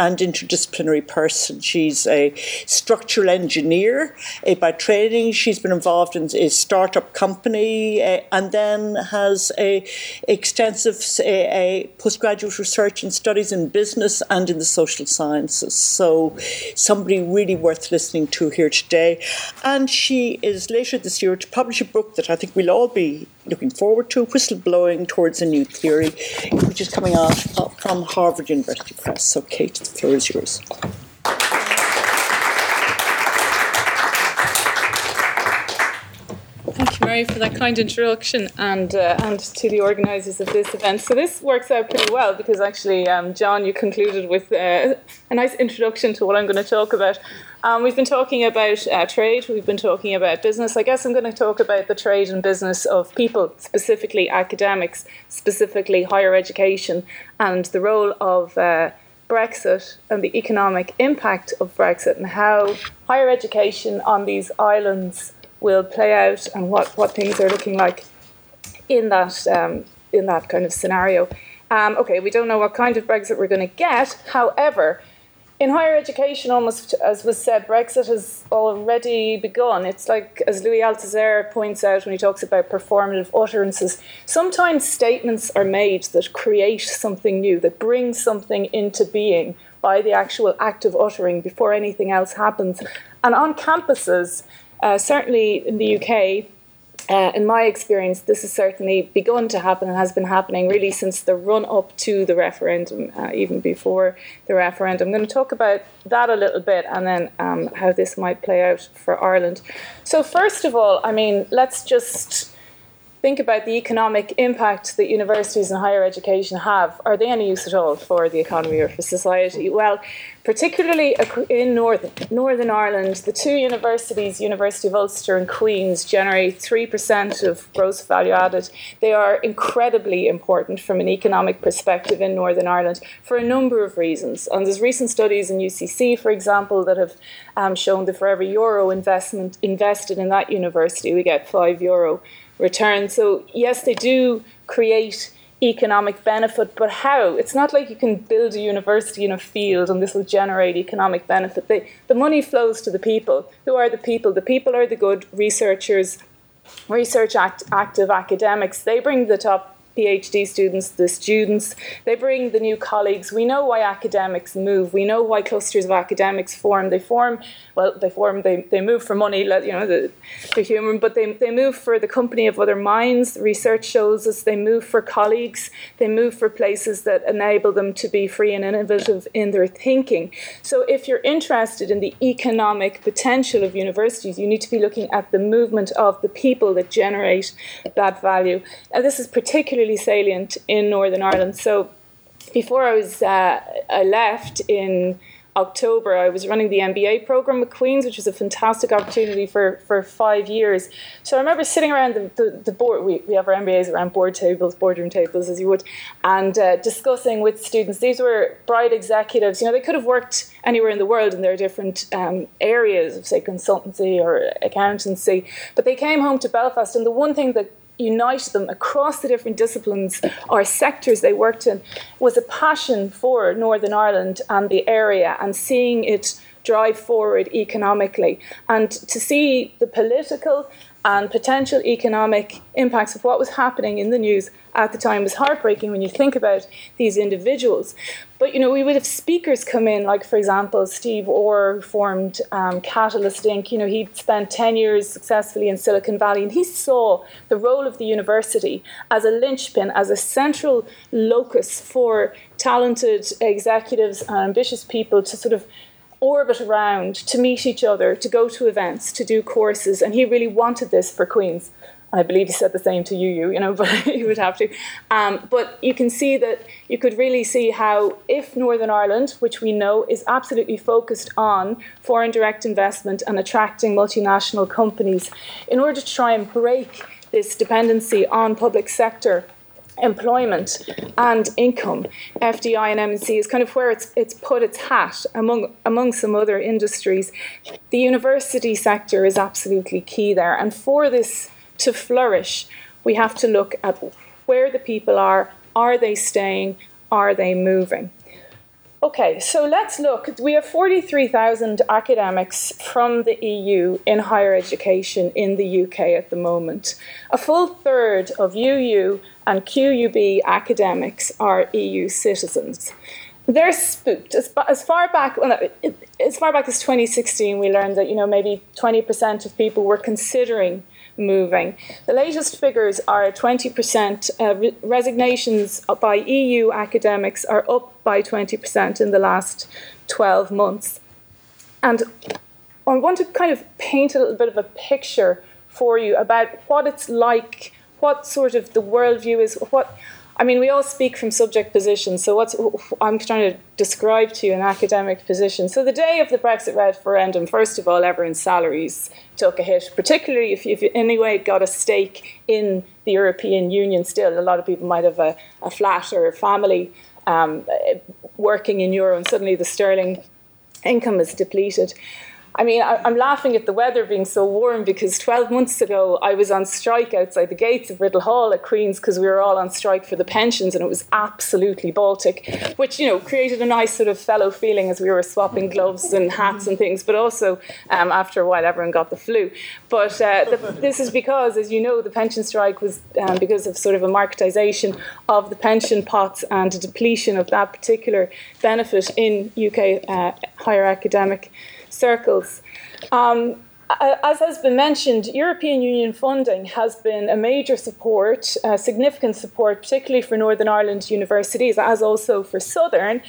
and interdisciplinary person. She's a structural engineer uh, by training. She's been involved in a startup company uh, and then has a extensive uh, postgraduate research and studies in business and in the social sciences. So somebody really worth listening to here today. And she is later this year to publish a book that I think we'll all be looking forward to, Whistleblowing Towards a New Theory, which is coming out from Harvard University Press. So Kate, floor is yours. Thank you, Mary, for that kind introduction and uh, and to the organisers of this event. So this works out pretty well because actually, um, John, you concluded with uh, a nice introduction to what I'm going to talk about. Um, we've been talking about uh, trade, we've been talking about business. I guess I'm going to talk about the trade and business of people, specifically academics, specifically higher education, and the role of uh, Brexit and the economic impact of Brexit and how higher education on these islands will play out and what, what things are looking like in that um, in that kind of scenario. Um, okay, we don't know what kind of Brexit we're going to get. However, in higher education, almost as was said, Brexit has already begun. It's like, as Louis Althusser points out when he talks about performative utterances, sometimes statements are made that create something new, that bring something into being by the actual act of uttering before anything else happens. And on campuses, uh, certainly in the UK, uh, in my experience, this has certainly begun to happen and has been happening really since the run up to the referendum, uh, even before the referendum. I'm going to talk about that a little bit and then um, how this might play out for Ireland. So, first of all, I mean, let's just think about the economic impact that universities and higher education have. Are they any use at all for the economy or for society? Well, particularly in Northern, Northern Ireland, the two universities, University of Ulster and Queen's, generate 3% of gross value added. They are incredibly important from an economic perspective in Northern Ireland for a number of reasons. And there's recent studies in UCC, for example, that have um, shown that for every euro investment invested in that university, we get five euro return. So, yes, they do create economic benefit, but how? It's not like you can build a university in a field and this will generate economic benefit. They, the money flows to the people. Who are the people? The people are the good researchers, research act, active academics. They bring the top PhD students, the students. They bring the new colleagues. We know why academics move. We know why clusters of academics form. They form, well, they form, they, they move for money, you know, the, the human, but they, they move for the company of other minds. Research shows us they move for colleagues. They move for places that enable them to be free and innovative in their thinking. So if you're interested in the economic potential of universities, you need to be looking at the movement of the people that generate that value. Now, this is particularly particularly salient in Northern Ireland. So before I was uh, I left in October, I was running the MBA program at Queen's, which was a fantastic opportunity for, for five years. So I remember sitting around the, the, the board, we, we have our MBAs around board tables, boardroom tables, as you would, and uh, discussing with students. These were bright executives. You know, they could have worked anywhere in the world in their different um, areas of, say, consultancy or accountancy, but they came home to Belfast, and the one thing that united them across the different disciplines or sectors they worked in was a passion for Northern Ireland and the area and seeing it drive forward economically. And to see the political and potential economic impacts of what was happening in the news at the time was heartbreaking when you think about these individuals. But you know, we would have speakers come in, like for example, Steve Orr, who formed um, Catalyst Inc. You know, he'd spent ten years successfully in Silicon Valley, and he saw the role of the university as a linchpin, as a central locus for talented executives and ambitious people to sort of orbit around, to meet each other, to go to events, to do courses, and he really wanted this for Queens. I believe he said the same to you, you know, (laughs) but he would have to. Um, but you can see that you could really see how, if Northern Ireland, which we know is absolutely focused on foreign direct investment and attracting multinational companies, in order to try and break this dependency on public sector employment and income, FDI and MNC is kind of where it's it's put its hat among among some other industries. The university sector is absolutely key there, and for this to flourish, we have to look at where the people are. Are they staying? Are they moving? Okay, so let's look. We have 43,000 academics from the EU in higher education in the UK at the moment. A full third of UU and QUB academics are EU citizens. They're spooked. As, as far back well, as far back as 2016, we learned that you know maybe 20% of people were considering moving. The latest figures are 20%. Uh, re- resignations by EU academics are up by 20% in the last 12 months. And I want to kind of paint a little bit of a picture for you about what it's like, what sort of the worldview is, what I mean, we all speak from subject positions. So, what's I'm trying to describe to you an academic position. So, the day of the Brexit referendum, first of all, everyone's salaries took a hit, particularly if you, if you anyway got a stake in the European Union. Still, a lot of people might have a, a flat or a family um, working in euro, and suddenly the sterling income is depleted. I mean, I, am laughing at the weather being so warm because 12 months ago I was on strike outside the gates of Riddel Hall at Queen's because we were all on strike for the pensions and it was absolutely Baltic, which, you know, created a nice sort of fellow feeling as we were swapping gloves and hats and things, but also um, after a while everyone got the flu. But uh, the, this is because, as you know, the pension strike was um, because of sort of a marketisation of the pension pots and a depletion of that particular benefit in UK uh, higher academic circles. Um, as has been mentioned, European Union funding has been a major support, a significant support, particularly for Northern Ireland universities, as also for Southern.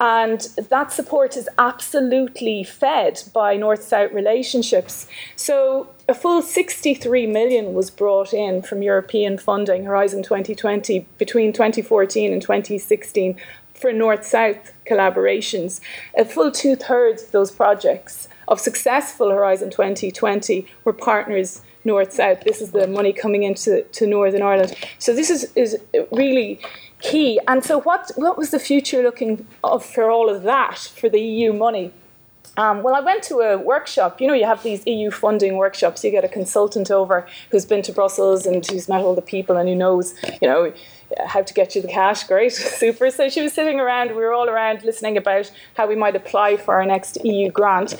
And that support is absolutely fed by north south relationships. So, a full 63 million was brought in from European funding, Horizon 2020, between 2014 and 2016 for north south collaborations. A full two thirds of those projects of successful Horizon 2020 were partners north south. This is the money coming into to Northern Ireland. So this is, is really key. And so what, what was the future looking of for all of that, for the EU money? Um, well, I went to a workshop. You know, you have these EU funding workshops. You get a consultant over who's been to Brussels and who's met all the people and who knows, you know, how to get you the cash. Great, (laughs) super. So she was sitting around, we were all around listening about how we might apply for our next EU grant.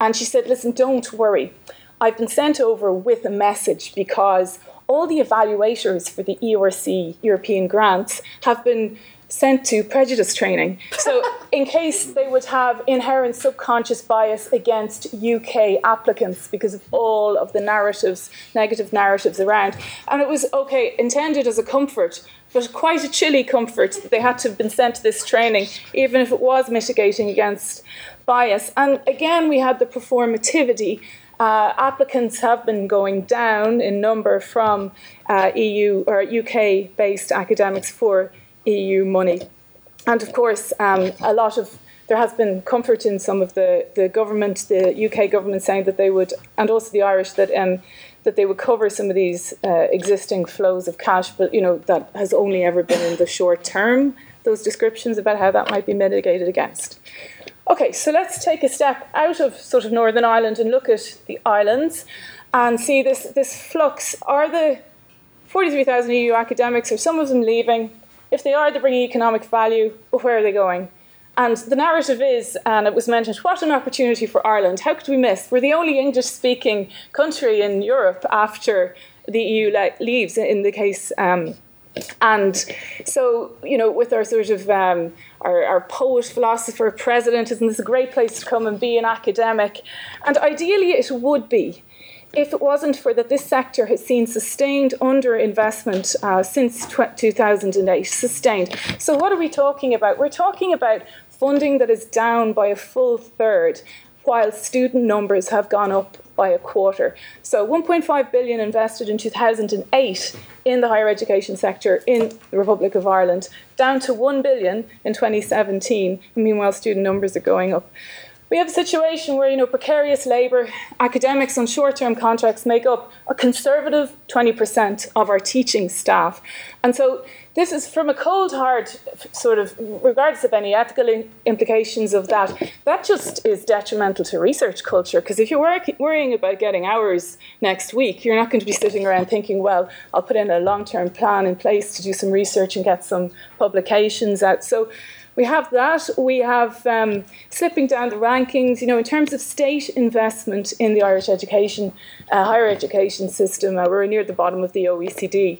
And she said, Listen, don't worry. I've been sent over with a message because all the evaluators for the ERC European grants have been sent to prejudice training. So, in case they would have inherent subconscious bias against UK applicants because of all of the narratives, negative narratives around. And it was okay, intended as a comfort, but quite a chilly comfort that they had to have been sent to this training, even if it was mitigating against bias. And again, we had the performativity. Uh, applicants have been going down in number from uh, EU or UK based academics for EU money. And of course, um, a lot of there has been comfort in some of the, the government, the UK government saying that they would, and also the Irish, that um, that they would cover some of these uh, existing flows of cash, but you know that has only ever been in the short term. Those descriptions about how that might be mitigated against. Okay, so let's take a step out of sort of Northern Ireland and look at the islands and see this this flux. Are the 43,000 EU academics, are some of them leaving? If they are, they're bringing economic value, but where are they going? And the narrative is, and it was mentioned, what an opportunity for Ireland. How could we miss? We're the only English speaking country in Europe after the EU le- leaves, in the case. Um, and so, you know, with our sort of um, our, our, poet, philosopher, president, isn't this a great place to come and be an academic? And ideally, it would be if it wasn't for that this sector has seen sustained underinvestment uh, since 2008, sustained. So, what are we talking about? We're talking about funding that is down by a full third, while student numbers have gone up by a quarter. So 1.5 billion invested in 2008 in the higher education sector in the Republic of Ireland, down to 1 billion in 2017. Meanwhile, student numbers are going up we have a situation where you know precarious labour, academics on short-term contracts make up a conservative 20% of our teaching staff, and so this is from a cold hard sort of regardless of any ethical implications of that that just is detrimental to research culture. Because if you're work, worrying about getting hours next week you're not going to be sitting around thinking well i'll put in a long-term plan in place to do some research and get some publications out. So we have that. We have um, slipping down the rankings. You know, in terms of state investment in the Irish education, uh, higher education system, uh, we're near the bottom of the OECD.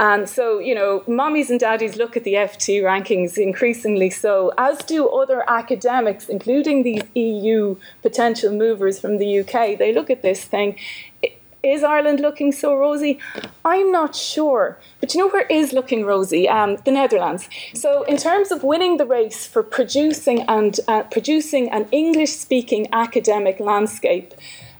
And so, you know, mommies and daddies look at the FT rankings increasingly so, as do other academics, including these EU potential movers from the UK. They look at this thing is Ireland looking so rosy? I'm not sure. But you know where is looking rosy? Um, the Netherlands. So in terms of winning the race for producing and uh, producing an English-speaking academic landscape,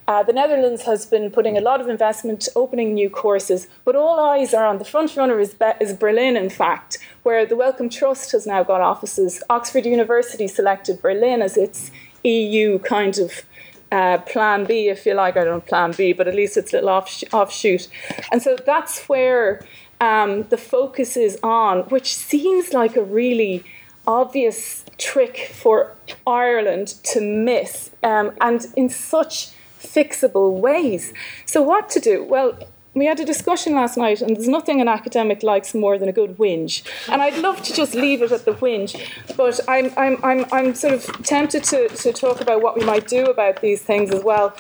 uh, the Netherlands has been putting a lot of investment, opening new courses, but all eyes are on the front runner is, Be- is Berlin, in fact, where the Wellcome Trust has now got offices. Oxford University selected Berlin as its EU kind of uh, plan B, if you like. I don't know plan B, but at least it's a little off- offshoot. And so that's where um, the focus is on, which seems like a really obvious trick for Ireland to miss, um, and in such fixable ways. So, what to do? Well, we had a discussion last night, and there's nothing an academic likes more than a good whinge. And I'd love to just leave it at the whinge, but I'm, I'm, I'm, I'm sort of tempted to, to talk about what we might do about these things as well.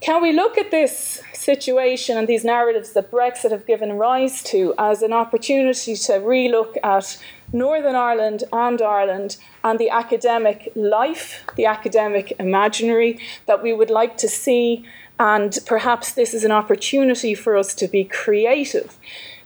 Can we look at this situation and these narratives that Brexit have given rise to as an opportunity to relook at Northern Ireland and Ireland and the academic life, the academic imaginary that we would like to see and perhaps this is an opportunity for us to be creative.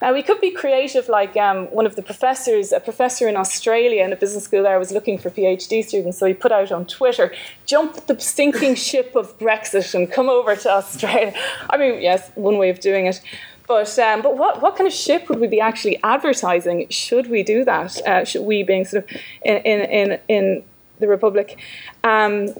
Now, we could be creative like um, one of the professors, a professor in Australia in a business school there was looking for PhD students, so he put out on Twitter, jump the sinking ship of Brexit and come over to Australia. I mean, yes, one way of doing it. But, um, but what, what kind of ship would we be actually advertising? Should we do that? Uh, should we being sort of in, in, in, in the Republic? Um,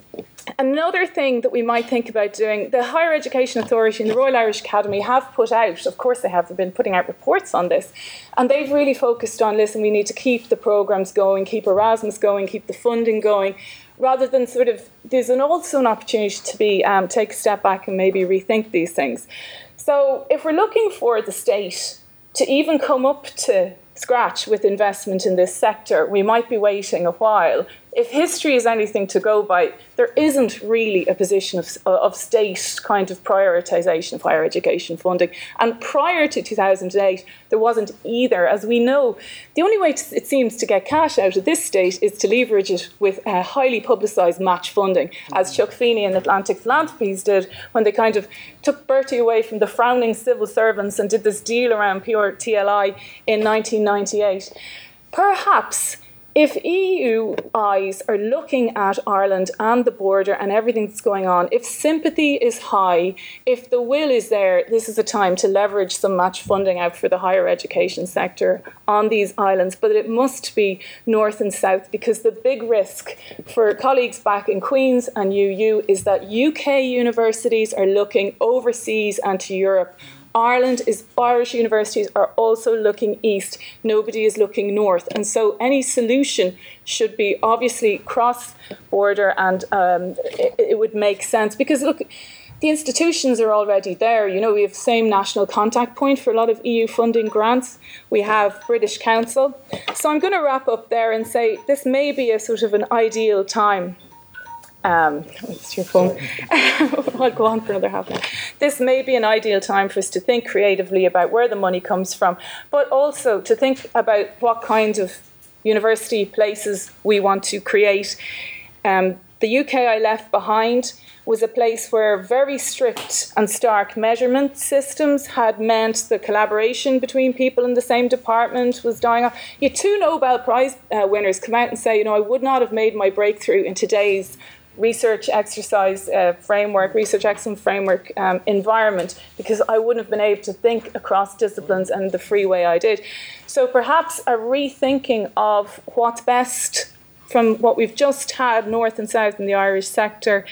Another thing that we might think about doing, the Higher Education Authority and the Royal Irish Academy have put out, of course, they have been putting out reports on this, and they've really focused on listen, we need to keep the programs going, keep Erasmus going, keep the funding going, rather than sort of, there's an also an opportunity to be um, take a step back and maybe rethink these things. So if we're looking for the state to even come up to scratch with investment in this sector, we might be waiting a while if history is anything to go by, there isn't really a position of, of state kind of prioritisation of higher education funding. And prior to 2008, there wasn't either. As we know, the only way to, it seems to get cash out of this state is to leverage it with uh, highly publicised match funding, as Chuck Feeney and Atlantic Philanthropies did when they kind of took Bertie away from the frowning civil servants and did this deal around PRTLI in 1998. Perhaps if EU eyes are looking at Ireland and the border and everything that's going on, if sympathy is high, if the will is there, this is a time to leverage some match funding out for the higher education sector on these islands. But it must be north and south because the big risk for colleagues back in Queen's and UU is that UK universities are looking overseas and to Europe Ireland is Irish universities are also looking east. Nobody is looking north, and so any solution should be obviously cross border, and um, it, it would make sense because look the institutions are already there. You know, we have the same national contact point for a lot of EU funding grants. We have British Council. So I'm going to wrap up there and say this may be a sort of an ideal time um, it's your phone. (laughs) I'll go on for another half hour. This may be an ideal time for us to think creatively about where the money comes from, but also to think about what kind of university places we want to create. Um, the UK I left behind was a place where very strict and stark measurement systems had meant the collaboration between people in the same department was dying off. You two Nobel Prize uh, winners come out and say, you know, I would not have made my breakthrough in today's research exercise uh, framework, research excellence framework um, environment, because I wouldn't have been able to think across disciplines and the free way I did. So perhaps a rethinking of what's best from what we've just had north and south in the Irish sector,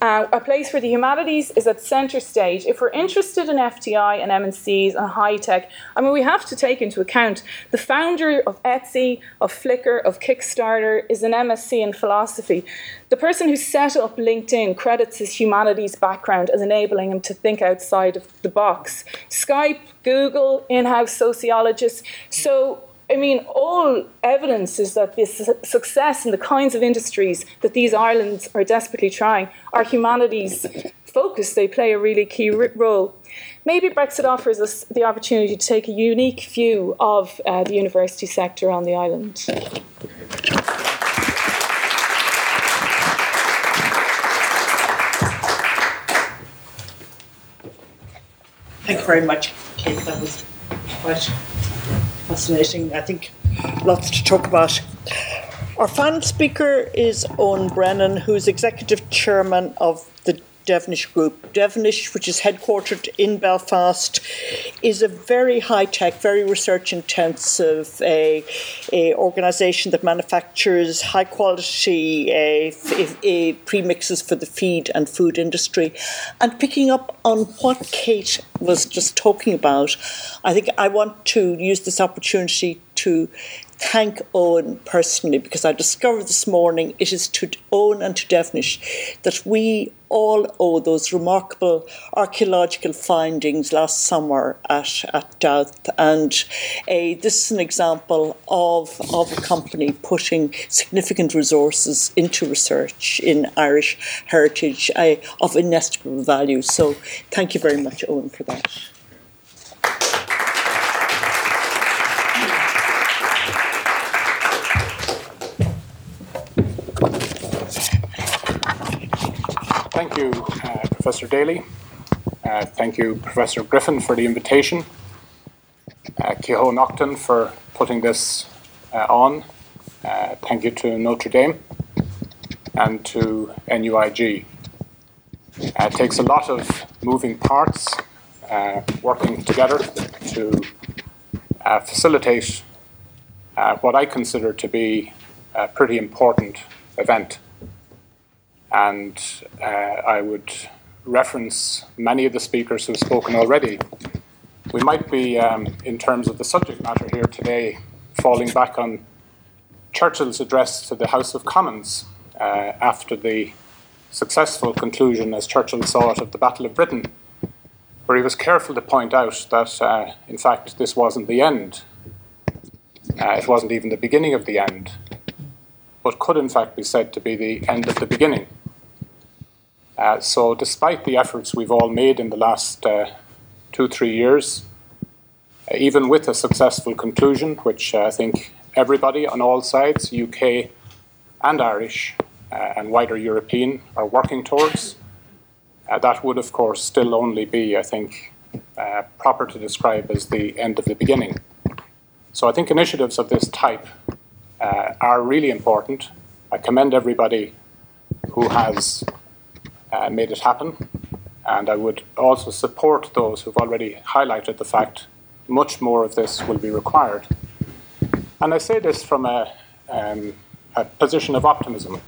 uh, a place where the humanities is at centre stage. If we're interested in FDI and MNCs and high tech, I mean, we have to take into account the founder of Etsy, of Flickr, of Kickstarter is an MSc in philosophy. The person who set up LinkedIn credits his humanities background as enabling him to think outside of the box. Skype, Google, in house sociologists. So I mean, all evidence is that this success in the kinds of industries that these islands are desperately trying are humanities focused. They play a really key role. Maybe Brexit offers us the opportunity to take a unique view of uh, the university sector on the island. Thank you very much, Kate. That was fascinating. I think lots to talk about. Our final speaker is Owen Brennan, who's executive chairman of the Devenish Group. Devenish, which is headquartered in Belfast, is a very high tech, very research intensive a, a organisation that manufactures high quality a, a, premixes for the feed and food industry. And picking up on what Kate was just talking about, I think I want to use this opportunity to thank Owen personally because I discovered this morning it is to Owen and to Devenish that we all owe those remarkable archaeological findings last summer at, at Dowth. And uh, this is an example of, of a company putting significant resources into research in Irish heritage uh, of inestimable value. So thank you very much, Owen, for that. Thank you, uh, Professor Daly. Uh, thank you, Professor Griffin, for the invitation. Uh, Keough-Naughton for putting this uh, on. Uh, thank you to Notre Dame and to NUIG. Uh, it takes a lot of moving parts uh, working together to facilitate what I consider to be a pretty important event and uh, I would reference many of the speakers who've spoken already. We might be, um, in terms of the subject matter here today, falling back on Churchill's address to the House of Commons uh, after the successful conclusion, as Churchill saw it, of the Battle of Britain, where he was careful to point out that, uh, in fact, this wasn't the end. Uh, it wasn't even the beginning of the end, but could, in fact, be said to be the end of the beginning. Uh, so, despite the efforts we've all made in the last uh, two, three years, uh, even with a successful conclusion, which uh, I think everybody on all sides, UK and Irish and wider European, are working towards, that would, of course, still only be, I think, proper to describe as the end of the beginning. So, I think initiatives of this type are really important. I commend everybody who has uh, made it happen. And I would also support those who've already highlighted the fact much more of this will be required. And I say this from a, um, a position of optimism.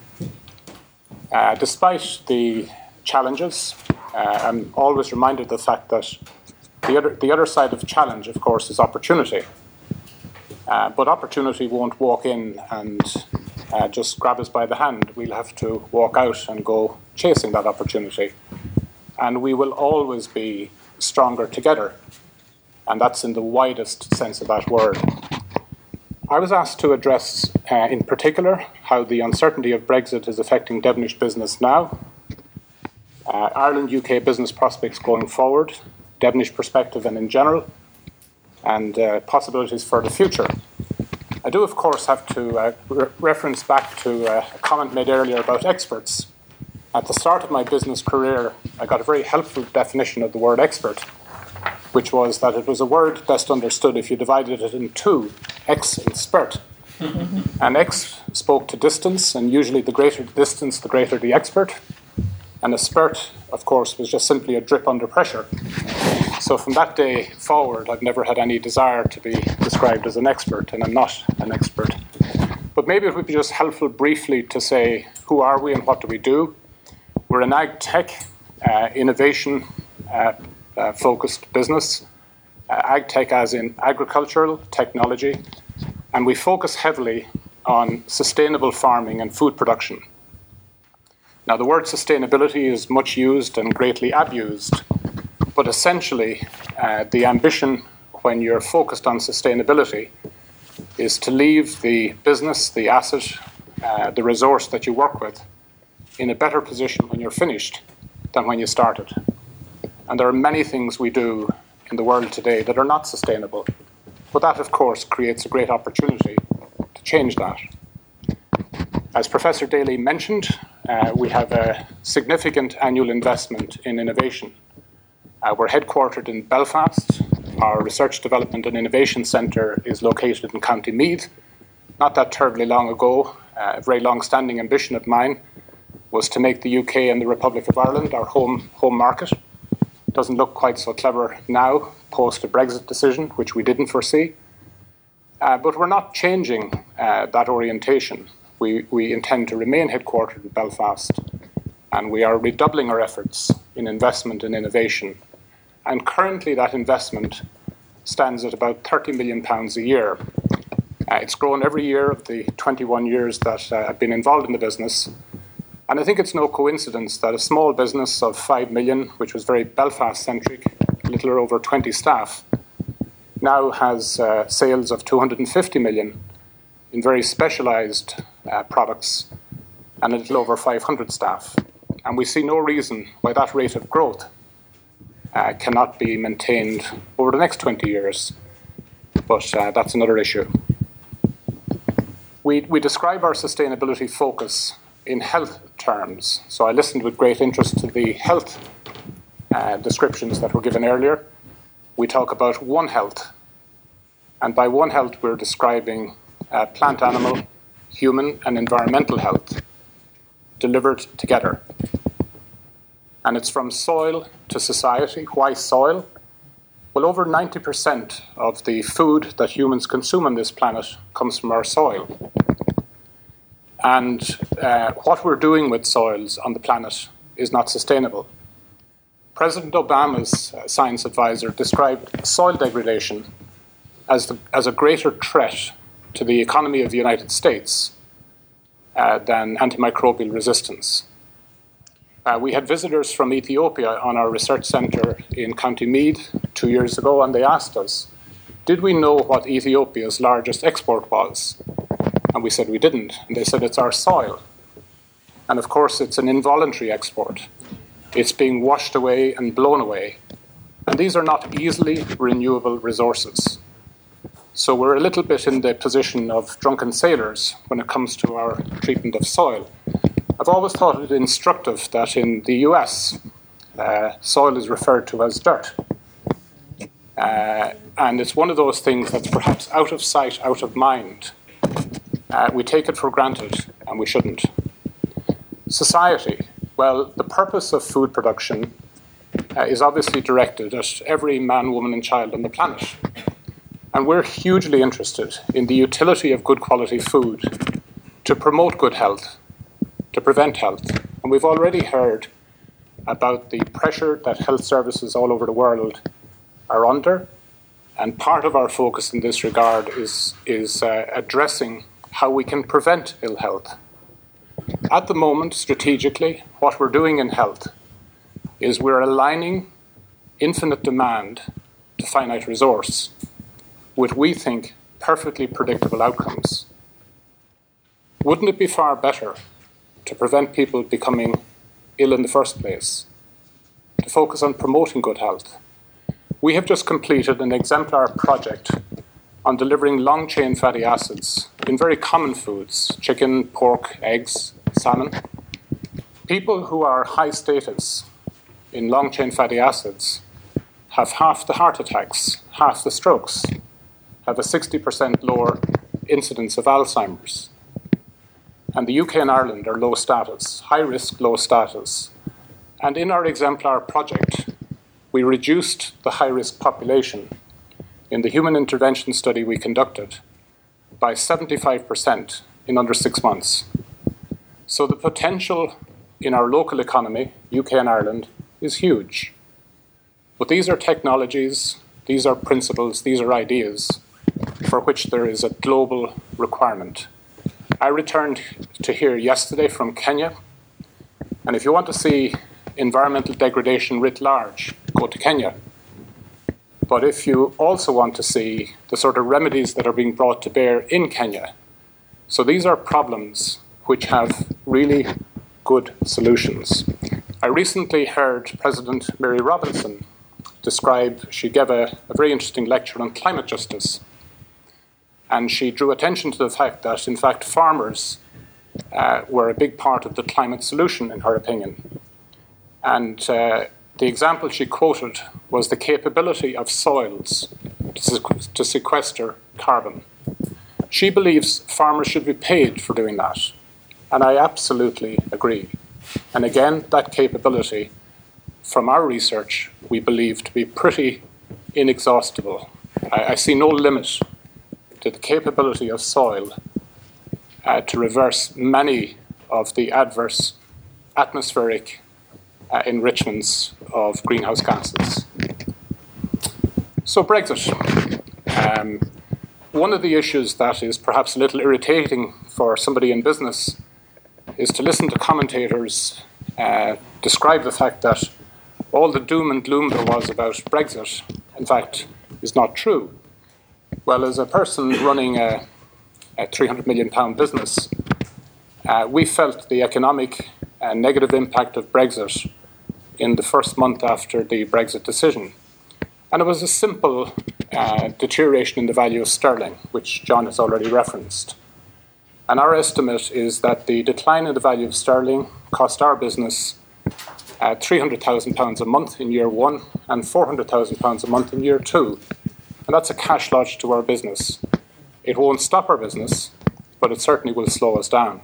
Uh, despite the challenges, uh, I'm always reminded of the fact that the other, the other side of challenge, of course, is opportunity. Uh, but opportunity won't walk in and uh, just grab us by the hand. We'll have to walk out and go chasing that opportunity. And we will always be stronger together. And that's in the widest sense of that word. I was asked to address, uh, in particular, how the uncertainty of Brexit is affecting Devenish business now, uh, Ireland UK business prospects going forward, Devenish perspective and in general, and uh, possibilities for the future. I do, of course, have to uh, re- reference back to uh, a comment made earlier about experts. At the start of my business career, I got a very helpful definition of the word expert, which was that it was a word best understood if you divided it in two ex and spurt. Mm-hmm. and ex spoke to distance, and usually the greater the distance, the greater the expert. And a spurt, of course, was just simply a drip under pressure. So from that day forward, I've never had any desire to be described as an expert, and I'm not an expert. But maybe it would be just helpful briefly to say who are we and what do we do. We're an ag tech, uh, innovation uh, uh, focused business, ag tech as in agricultural technology, and we focus heavily on sustainable farming and food production. Now, the word sustainability is much used and greatly abused but essentially, uh, the ambition when you're focused on sustainability is to leave the business, the asset, uh, the resource that you work with in a better position when you're finished than when you started. And there are many things we do in the world today that are not sustainable. But that, of course, creates a great opportunity to change that. As Professor Daly mentioned, uh, we have a significant annual investment in innovation uh, we're headquartered in Belfast. Our Research Development and Innovation Centre is located in County Meath. Not that terribly long ago, uh, a very long standing ambition of mine was to make the UK and the Republic of Ireland our home, home market. Doesn't look quite so clever now, post a Brexit decision, which we didn't foresee. Uh, but we're not changing uh, that orientation. We, we intend to remain headquartered in Belfast, and we are redoubling our efforts in investment and innovation and currently, that investment stands at about £30 million a year. Uh, it's grown every year of the 21 years that uh, I've been involved in the business. And I think it's no coincidence that a small business of 5 million, which was very Belfast centric, a little over 20 staff, now has uh, sales of 250 million in very specialized uh, products and a little over 500 staff. And we see no reason why that rate of growth uh, cannot be maintained over the next 20 years. But uh, that's another issue. We, we describe our sustainability focus in health terms. So I listened with great interest to the health uh, descriptions that were given earlier. We talk about One Health. And by One Health, we're describing uh, plant, animal, human, and environmental health delivered together. And it's from soil to society. Why soil? Well, over 90% of the food that humans consume on this planet comes from our soil. And uh, what we're doing with soils on the planet is not sustainable. President Obama's uh, science advisor described soil degradation as, the, as a greater threat to the economy of the United States uh, than antimicrobial resistance. Uh, we had visitors from Ethiopia on our research centre in County Meath two years ago, and they asked us, Did we know what Ethiopia's largest export was? And we said we didn't. And they said, It's our soil. And of course, it's an involuntary export. It's being washed away and blown away. And these are not easily renewable resources. So we're a little bit in the position of drunken sailors when it comes to our treatment of soil. I've always thought it instructive that in the US, uh, soil is referred to as dirt. Uh, and it's one of those things that's perhaps out of sight, out of mind. Uh, we take it for granted, and we shouldn't. Society. Well, the purpose of food production uh, is obviously directed at every man, woman, and child on the planet. And we're hugely interested in the utility of good quality food to promote good health to prevent health. And we've already heard about the pressure that health services all over the world are under. And part of our focus in this regard is, is uh, addressing how we can prevent ill health. At the moment, strategically, what we're doing in health is we're aligning infinite demand to finite resource with, we think, perfectly predictable outcomes. Wouldn't it be far better to prevent people becoming ill in the first place, to focus on promoting good health. We have just completed an exemplar project on delivering long chain fatty acids in very common foods chicken, pork, eggs, salmon. People who are high status in long chain fatty acids have half the heart attacks, half the strokes, have a 60% lower incidence of Alzheimer's and the UK and Ireland are low status, high risk, low status. And in our exemplar project, we reduced the high risk population in the human intervention study we conducted by 75% in under six months. So the potential in our local economy, UK and Ireland, is huge. But these are technologies, these are principles, these are ideas for which there is a global requirement. I returned to here yesterday from Kenya, and if you want to see environmental degradation writ large, go to Kenya. But if you also want to see the sort of remedies that are being brought to bear in Kenya, so these are problems which have really good solutions. I recently heard President Mary Robinson describe, she gave a, a very interesting lecture on climate justice and she drew attention to the fact that, in fact, farmers uh, were a big part of the climate solution, in her opinion. And uh, the example she quoted was the capability of soils to, sequester carbon. She believes farmers should be paid for doing that. And I absolutely agree. And again, that capability, from our research, we believe to be pretty inexhaustible. I, I see no limit to the capability of soil uh, to reverse many of the adverse atmospheric uh, enrichments of greenhouse gases. So, Brexit. Um, one of the issues that is perhaps a little irritating for somebody in business is to listen to commentators uh, describe the fact that all the doom and gloom there was about Brexit, in fact, is not true. Well, as a person running a, a 300 million pound business, uh, we felt the economic negative impact of Brexit in the first month after the Brexit decision. And it was a simple uh, deterioration in the value of sterling, which John has already referenced. And our estimate is that the decline in the value of sterling cost our business uh, £300,000 a month in year one and £400,000 a month in year two. And that's a cash lodge to our business. It won't stop our business, but it certainly will slow us down.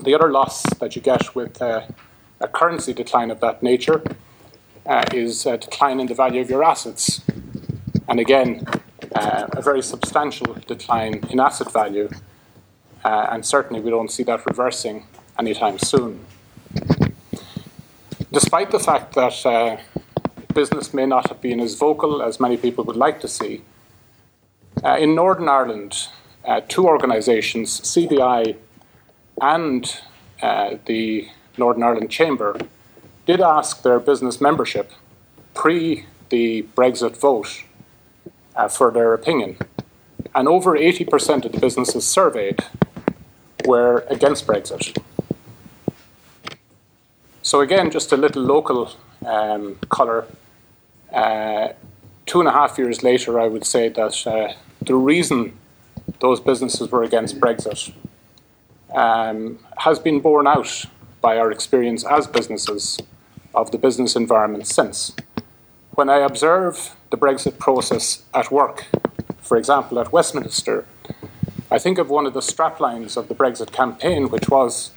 The other loss that you get with uh, a currency decline of that nature uh, is a decline in the value of your assets. And again, uh, a very substantial decline in asset value. Uh, and certainly we don't see that reversing anytime soon. Despite the fact that uh, business may not have been as vocal as many people would like to see, uh, in Northern Ireland, two organisations, CBI and uh, the Northern Ireland Chamber, did ask their business membership pre the Brexit vote uh, for their opinion. And over 80% of the businesses surveyed were against Brexit. So, again, just a little local um, colour. Uh, two and a half years later, I would say that uh, the reason those businesses were against Brexit um, has been borne out by our experience as businesses of the business environment since. When I observe the Brexit process at work, for example, at Westminster, I think of one of the straplines of the Brexit campaign, which was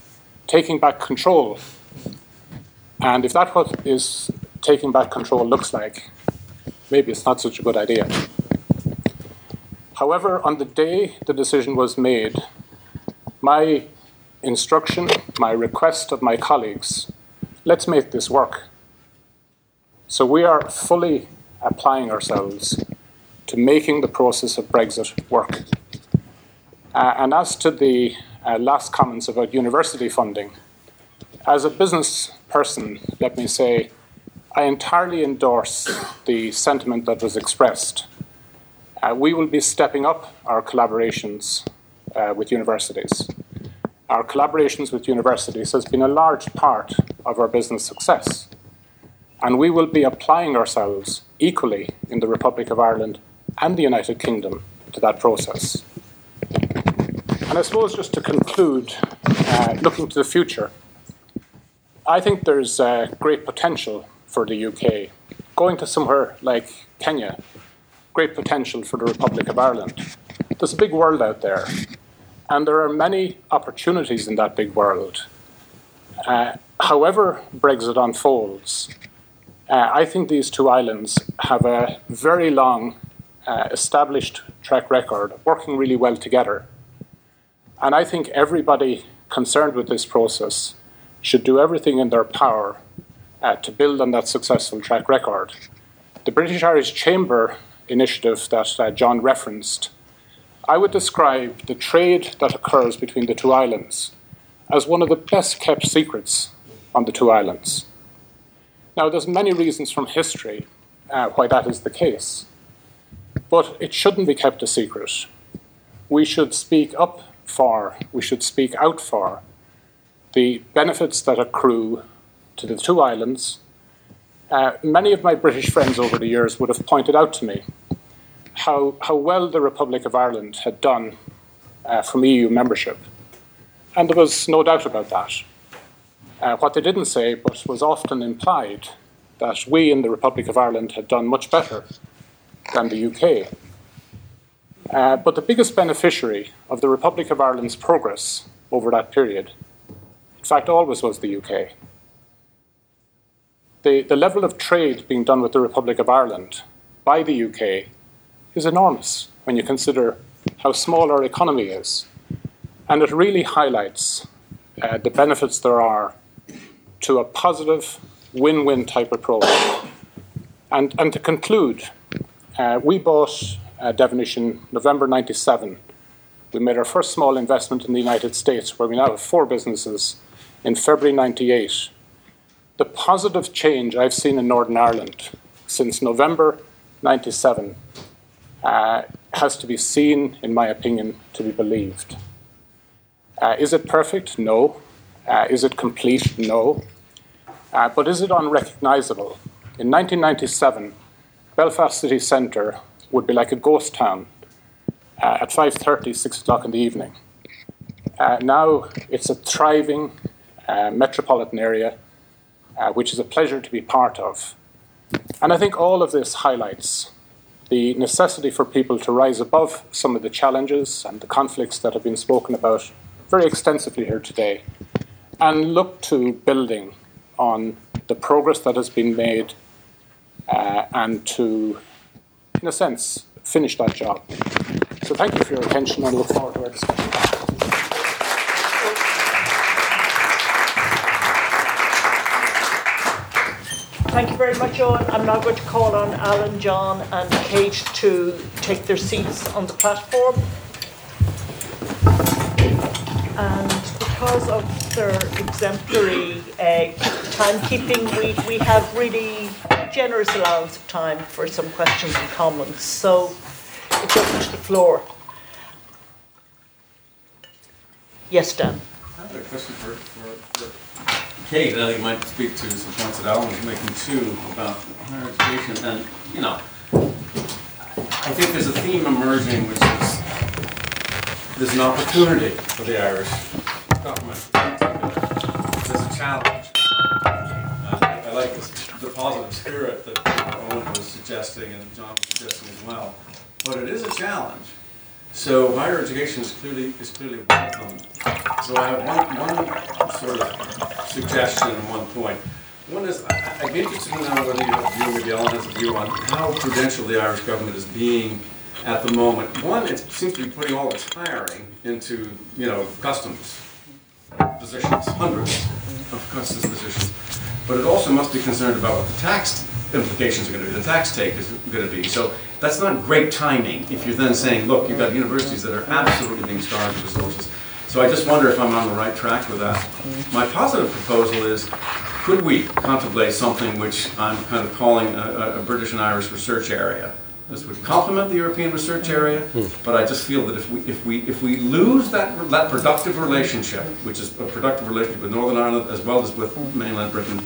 taking back control. And if that's what is taking back control looks like, maybe it's not such a good idea. However, on the day the decision was made, my instruction, my request of my colleagues let's make this work. So we are fully applying ourselves to making the process of Brexit work. Uh, and as to the uh, last comments about university funding, as a business person, let me say, I entirely endorse the sentiment that was expressed. Uh, we will be stepping up our collaborations uh, with universities our collaborations with universities has been a large part of our business success. And we will be applying ourselves equally in the Republic of Ireland and the United Kingdom to that process. And I suppose just to conclude, uh, looking to the future, I think there's uh, great potential for the UK. Going to somewhere like Kenya, great potential for the Republic of Ireland. There's a big world out there, and there are many opportunities in that big world. Uh, however, Brexit unfolds, uh, I think these two islands have a very long uh, established track record working really well together. And I think everybody concerned with this process should do everything in their power uh, to build on that successful track record. The British Irish Chamber initiative that uh, John referenced I would describe the trade that occurs between the two islands as one of the best kept secrets on the two islands. Now, there's many reasons from history uh, why that is the case, but it shouldn't be kept a secret. We should speak up for, we should speak out for the benefits that accrue to the two islands. Uh, many of my British friends over the years would have pointed out to me how, how well the Republic of Ireland had done uh, from EU membership. And there was no doubt about that. Uh, what they didn't say, but was often implied, that we in the Republic of Ireland had done much better than the UK. Uh, but the biggest beneficiary of the Republic of Ireland's progress over that period, in fact, always was the UK. The, the level of trade being done with the Republic of Ireland by the UK is enormous when you consider how small our economy is. And it really highlights uh, the benefits there are to a positive win win type approach. And, and to conclude, uh, we bought uh, Devenish November 97. We made our first small investment in the United States, where we now have four businesses, in February 98. The positive change I've seen in Northern Ireland since November 97 uh, has to be seen, in my opinion, to be believed. Uh, is it perfect? No. Uh, is it complete? No. Uh, but is it unrecognizable? In 1997, Belfast city centre would be like a ghost town uh, at 5.30, 6 o'clock in the evening. Uh, now it's a thriving metropolitan area, which is a pleasure to be part of. And I think all of this highlights the necessity for people to rise above some of the challenges and the conflicts that have been spoken about very extensively here today and look to building on the progress that has been made uh, and to, in a sense, finish that job. So thank you for your attention and I look forward to our discussion. Thank you very much, Owen. I'm now going to call on Alan, John, and Kate to take their seats on the platform. And because of their exemplary uh, timekeeping, we, we have really generous allowance of time for some questions and comments. So it's open to the floor. Yes, Dan. I have a question for, for, for Kate, that I think might speak to some points that Alan was making too about higher education. And, you know, I think there's a theme emerging which is there's an opportunity for the Irish government. There's a challenge. Uh, I like this, the positive spirit that Owen was suggesting and John was suggesting as well. But it is a challenge. So higher education is clearly is clearly them. So I have one, one sort of suggestion and one point. One is I, I'd be interested to know whether you have a maybe has a view on how prudential the Irish government is being at the moment. One, it seems to be putting all its hiring into, you know, customs positions, hundreds of customs positions. But it also must be concerned about what the tax implications are going to be, the tax take is going to be. So that's not great timing if you're then saying, look, you've got universities that are absolutely being starved of resources. So I just wonder if I'm on the right track with that. Mm-hmm. My positive proposal is, could we contemplate something which I'm kind of calling a, a British and Irish research area? This would complement the European research mm-hmm. area, hmm. but I just feel that if we if we if we lose that that productive relationship, which is a productive relationship with Northern Ireland as well as with mm-hmm. mainland Britain,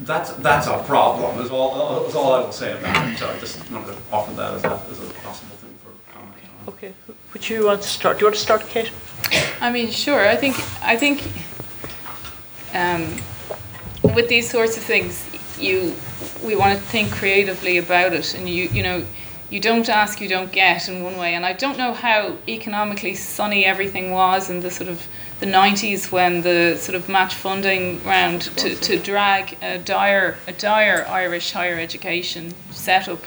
that's that's a problem. Is all is all I will say about it. So I just wanted to offer that as a, as a possible thing for comment. Okay. Would you want to start? Do you want to start, Kate? I mean, sure. I think I think um, with these sorts of things, you we want to think creatively about it, and you you know you don't ask, you don't get in one way. And I don't know how economically sunny everything was in the sort of the 90s when the sort of match funding round to, to drag a dire a dire Irish higher education setup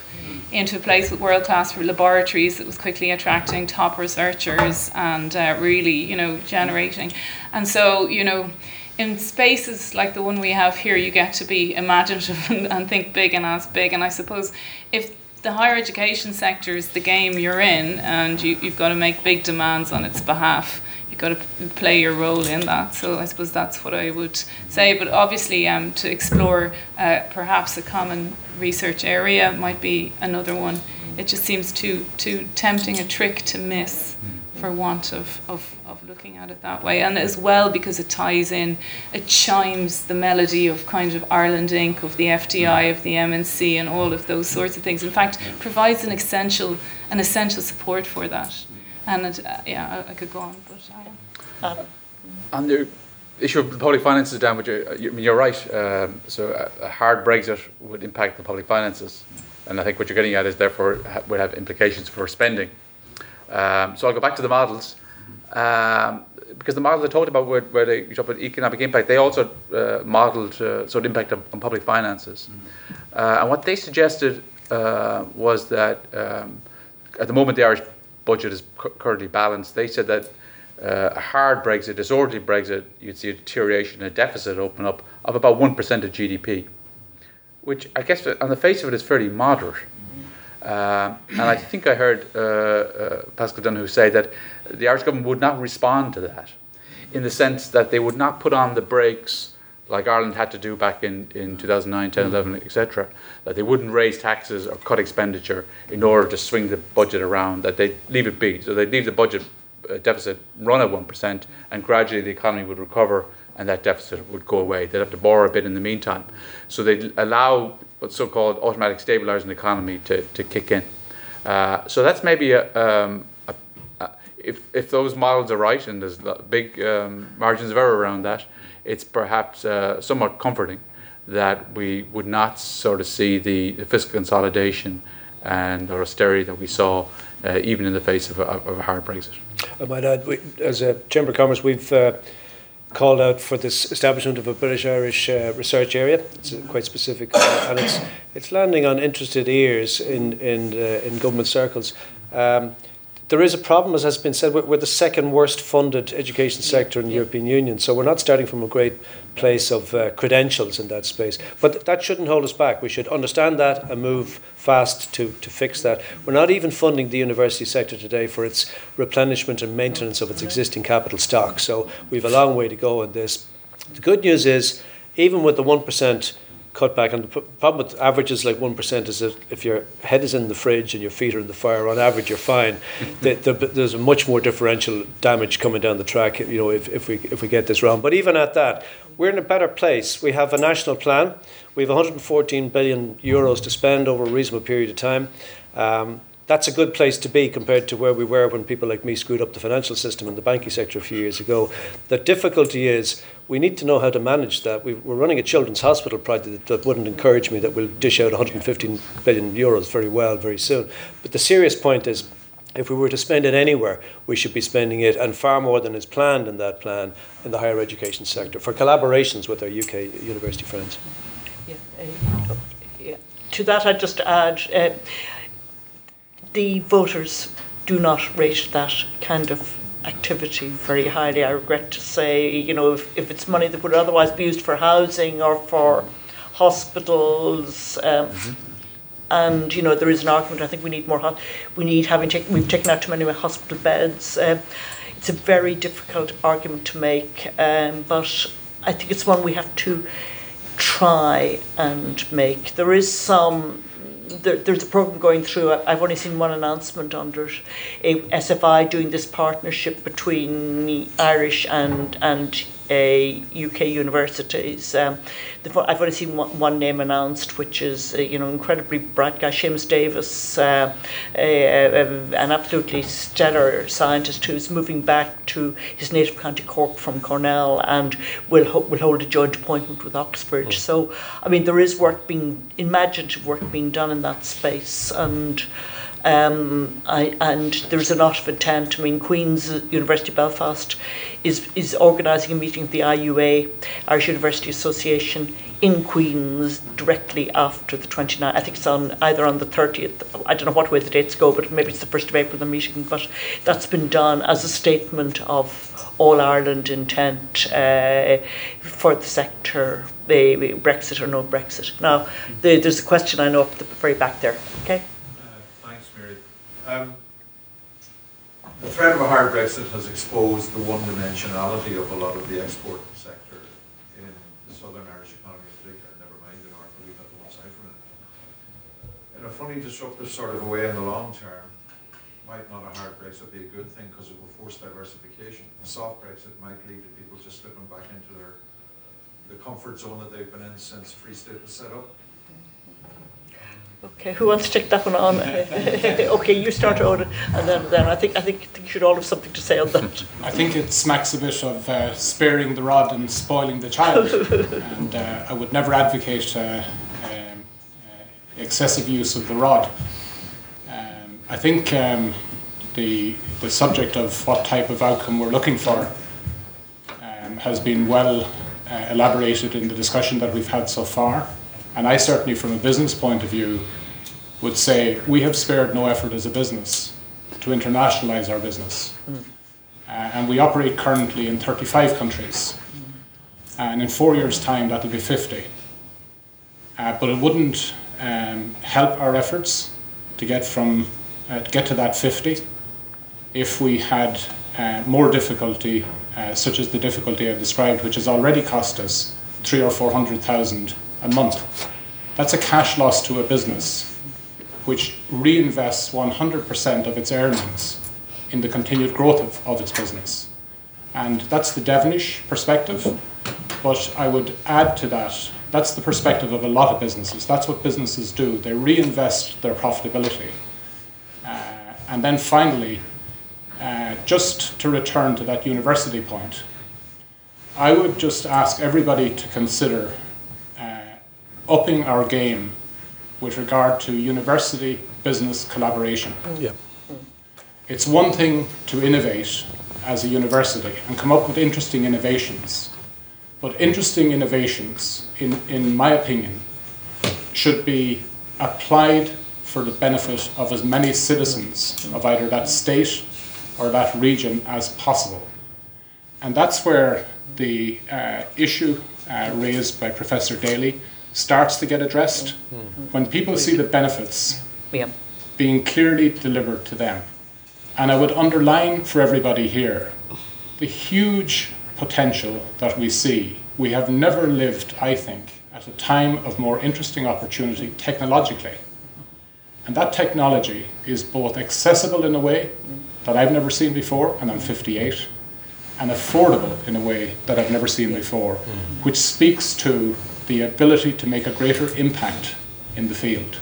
into a place with world class laboratories that was quickly attracting top researchers and uh, really you know generating. And so you know in spaces like the one we have here you get to be imaginative (laughs) and, and think big and ask big. And I suppose if the higher education sector is the game you're in and you, you've got to make big demands on its behalf you've got to play your role in that. So I suppose that's what I would say. But obviously, um, to explore uh, perhaps a common research area might be another one. It just seems too too tempting a trick to miss for want of, of, of looking at it that way. And as well because it ties in, it chimes the melody of kind of Ireland Inc., of the FDI, of the MNC, and all of those sorts of things. In fact, provides an essential an essential support for that. And it, uh, yeah, I, I, could go on, but I am. Um, On the issue of the public finances, Dan, which you, you, I mean, you're right. Um, so a, a, hard Brexit would impact the public finances, and I think what you're getting at is therefore ha- would have implications for spending. Um, so I'll go back to the models. Um, because the models I talked about where, where they talk about economic impact, they also uh, modeled uh, sort of impact on, on public finances. Mm-hmm. Uh, and what they suggested uh, was that um, at the moment the Irish budget is currently balanced. They said that uh, a hard Brexit, disorderly Brexit, you'd see a deterioration, a deficit open up of about 1% of GDP, which I guess on the face of it is fairly moderate. Uh, and I think I heard uh, uh, Paschal Donohoe say that the Irish government would not respond to that, in the sense that they would not put on the brakes like Ireland had to do back in, in 2009, 10, 11, etc., that they wouldn't raise taxes or cut expenditure in order to swing the budget around, that they'd leave it be. So they'd leave the budget uh, deficit run at 1%, and gradually the economy would recover and that deficit would go away. They'd have to borrow a bit in the meantime. So they'd allow what's so called automatic stabilizing the economy to, to kick in. Uh, so that's maybe a, um, if, if those models are right, and there's big um, margins of error around that, it's perhaps uh, somewhat comforting that we would not sort of see the, the fiscal consolidation and or austerity that we saw uh, even in the face of a, of a hard Brexit. I might add, we, as a Chamber of Commerce, we've uh, called out for this establishment of a British Irish uh, research area. It's quite specific, uh, and it's it's landing on interested ears in in uh, in government circles. Um, there is a problem, as has been said, we're, we're the second worst funded education sector in the European Union, so we're not starting from a great place of uh, credentials in that space. But that shouldn't hold us back. We should understand that and move fast to, to fix that. We're not even funding the university sector today for its replenishment and maintenance of its existing capital stock, so we've a long way to go in this. The good news is, even with the 1% cut back. And the problem with averages like 1% is that if your head is in the fridge and your feet are in the fire, on average, you're fine. (laughs) the, the, there's a much more differential damage coming down the track, you know, if, if, we, if we get this wrong. But even at that, we're in a better place. We have a national plan. We have 114 billion euros to spend over a reasonable period of time. Um, that's a good place to be compared to where we were when people like me screwed up the financial system and the banking sector a few years ago. The difficulty is we need to know how to manage that. we are running a children's hospital project that, wouldn't encourage me that we'll dish out 115 billion euros very well very soon. But the serious point is if we were to spend it anywhere, we should be spending it, and far more than is planned in that plan, in the higher education sector for collaborations with our UK university friends. Yeah, uh, yeah. To that, I'd just add. Uh, the voters do not rate that kind of activity very highly. I regret to say, you know, if, if it's money that would otherwise be used for housing or for hospitals, um, mm-hmm. and you know, there is an argument. I think we need more. Ho- we need having taken. We've taken out too many hospital beds. Uh, it's a very difficult argument to make, um, but I think it's one we have to try and make. There is some there, there's a program going through. I've only seen one announcement under it. SFI doing this partnership between Irish and and UK universities. Um, I've only seen one, one, name announced, which is uh, you know incredibly bright guy, Seamus Davis, uh, an absolutely stellar scientist who's moving back to his native county Cork from Cornell and will ho- will hold a joint appointment with Oxford. Mm. So I mean there is work being imaginative work being done in that space and. Um, I, and there's a lot of intent. I mean, Queen's University Belfast is is organising a meeting of the IUA, Irish University Association, in Queen's directly after the 29th. I think it's on either on the 30th. I don't know what way the dates go, but maybe it's the 1st of April, the meeting. But that's been done as a statement of all Ireland intent uh, for the sector, Brexit or no Brexit. Now, the, there's a question I know up the very back there. Okay. Um, the threat of a hard Brexit has exposed the one-dimensionality of a lot of the export sector in the Southern Irish economy in particular, never mind the North, we've had one side from it. In a funny disruptive sort of a way in the long term, might not a hard Brexit be a good thing because it will force diversification. A soft Brexit might lead to people just slipping back into their the comfort zone that they've been in since Free State was set up. Okay, who wants to take that one on? (laughs) okay, you start, Owen, and then, then I think I think, think you should all have something to say on that. I think it smacks a bit of uh, sparing the rod and spoiling the child, (laughs) and uh, I would never advocate uh, um, uh, excessive use of the rod. Um, I think um, the the subject of what type of outcome we're looking for um, has been well uh, elaborated in the discussion that we've had so far. And I certainly, from a business point of view, would say we have spared no effort as a business to internationalize our business. Mm. Uh, and we operate currently in 35 countries. Mm. And in four years' time, that'll be 50. Uh, but it wouldn't um, help our efforts to get from uh, to get to that 50 if we had uh, more difficulty, uh, such as the difficulty I've described, which has already cost us three or four hundred thousand a month. That's a cash loss to a business which reinvests 100% of its earnings in the continued growth of, of its business. And that's the Devenish perspective. But I would add to that, that's the perspective of a lot of businesses. That's what businesses do. They reinvest their profitability. Uh, and then finally, uh, just to return to that university point, I would just ask everybody to consider upping our game with regard to university business collaboration. Yeah. It's one thing to innovate as a university and come up with interesting innovations, but interesting innovations, in, in my opinion, should be applied for the benefit of as many citizens of either that state or that region as possible. And that's where the uh, issue uh, raised by Professor Daly starts to get addressed. Hmm. When people see the benefits Yeah. being clearly delivered to them. And I would underline for everybody here the huge potential that we see. We have never lived, I think, at a time of more interesting opportunity technologically. And that technology is both accessible in a way that I've never seen before, and I'm 58, and affordable in a way that I've never seen before, hmm. which speaks to the ability to make a greater impact in the field.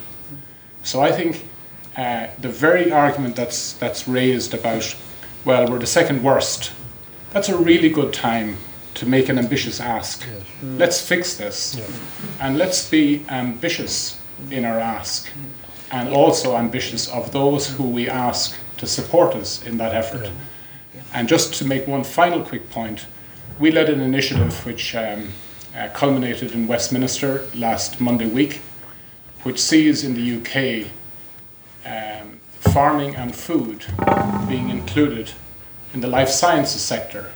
So I think uh, the very argument that's, that's raised about, well, we're the second worst, that's a really good time to make an ambitious ask. Let's fix this. And let's be ambitious in our ask, and also ambitious of those who we ask to support us in that effort. And just to make one final quick point, we led an initiative which um, uh, culminated in Westminster last Monday week, which sees in the UK um, farming and food being included in the life sciences sector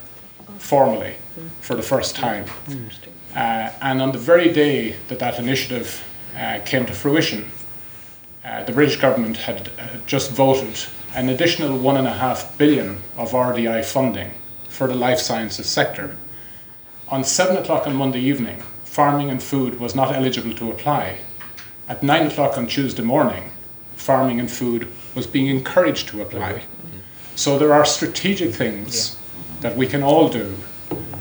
formally for the first time. Uh, and on the very day that that initiative uh, came to fruition, uh, the British government had uh, just voted an additional one and a half billion of RDI funding for the life sciences sector. On seven o'clock on Monday evening, farming and food was not eligible to apply. At nine o'clock on Tuesday morning, farming and food was being encouraged to apply. So there are strategic things that we can all do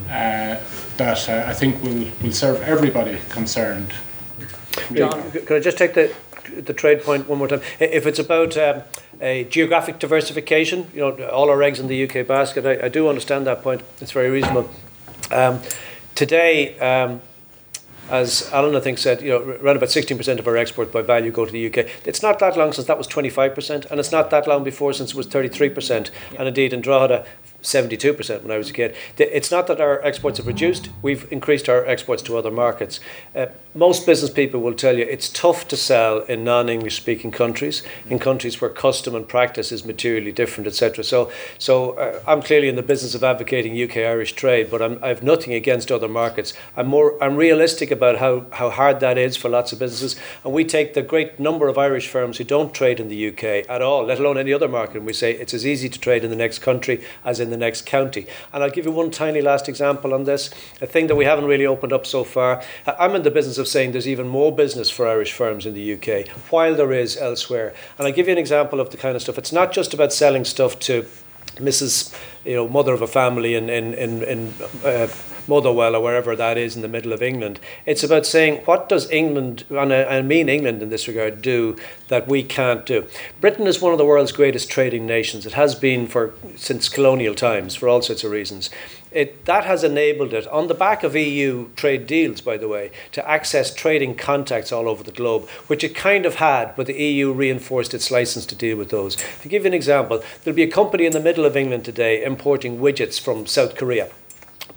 uh, that uh, I think will, will serve everybody concerned. John, can I just take the the trade point one more time? If it's about um, a geographic diversification, you know, all our eggs in the UK basket, I, I do understand that point. It's very reasonable. Um, today, um, as Alan I think said, you know, around about 16% of our exports by value go to the UK. It's not that long since that was 25%, and it's not that long before since it was 33%, and indeed in Drogheda, 72% when I was a kid. It's not that our exports have reduced, we've increased our exports to other markets. Uh, most business people will tell you it's tough to sell in non English speaking countries, in countries where custom and practice is materially different, etc. So, so uh, I'm clearly in the business of advocating UK Irish trade, but I'm, I have nothing against other markets. I'm more I'm realistic about how, how hard that is for lots of businesses, and we take the great number of Irish firms who don't trade in the UK at all, let alone any other market, and we say it's as easy to trade in the next country as in the next county. And I'll give you one tiny last example on this, a thing that we haven't really opened up so far. I'm in the business of saying there's even more business for Irish firms in the UK, while there is elsewhere. And I'll give you an example of the kind of stuff. It's not just about selling stuff to Mrs. You know, mother of a family in in in, in uh, Motherwell or wherever that is in the middle of England. It's about saying what does England, and I, mean England in this regard, do that we can't do. Britain is one of the world's greatest trading nations. It has been for since colonial times for all sorts of reasons. It, that has enabled it, on the back of EU trade deals, by the way, to access trading contacts all over the globe, which it kind of had, but the EU reinforced its license to deal with those. To give you an example, there'll be a company in the middle of England today importing widgets from South Korea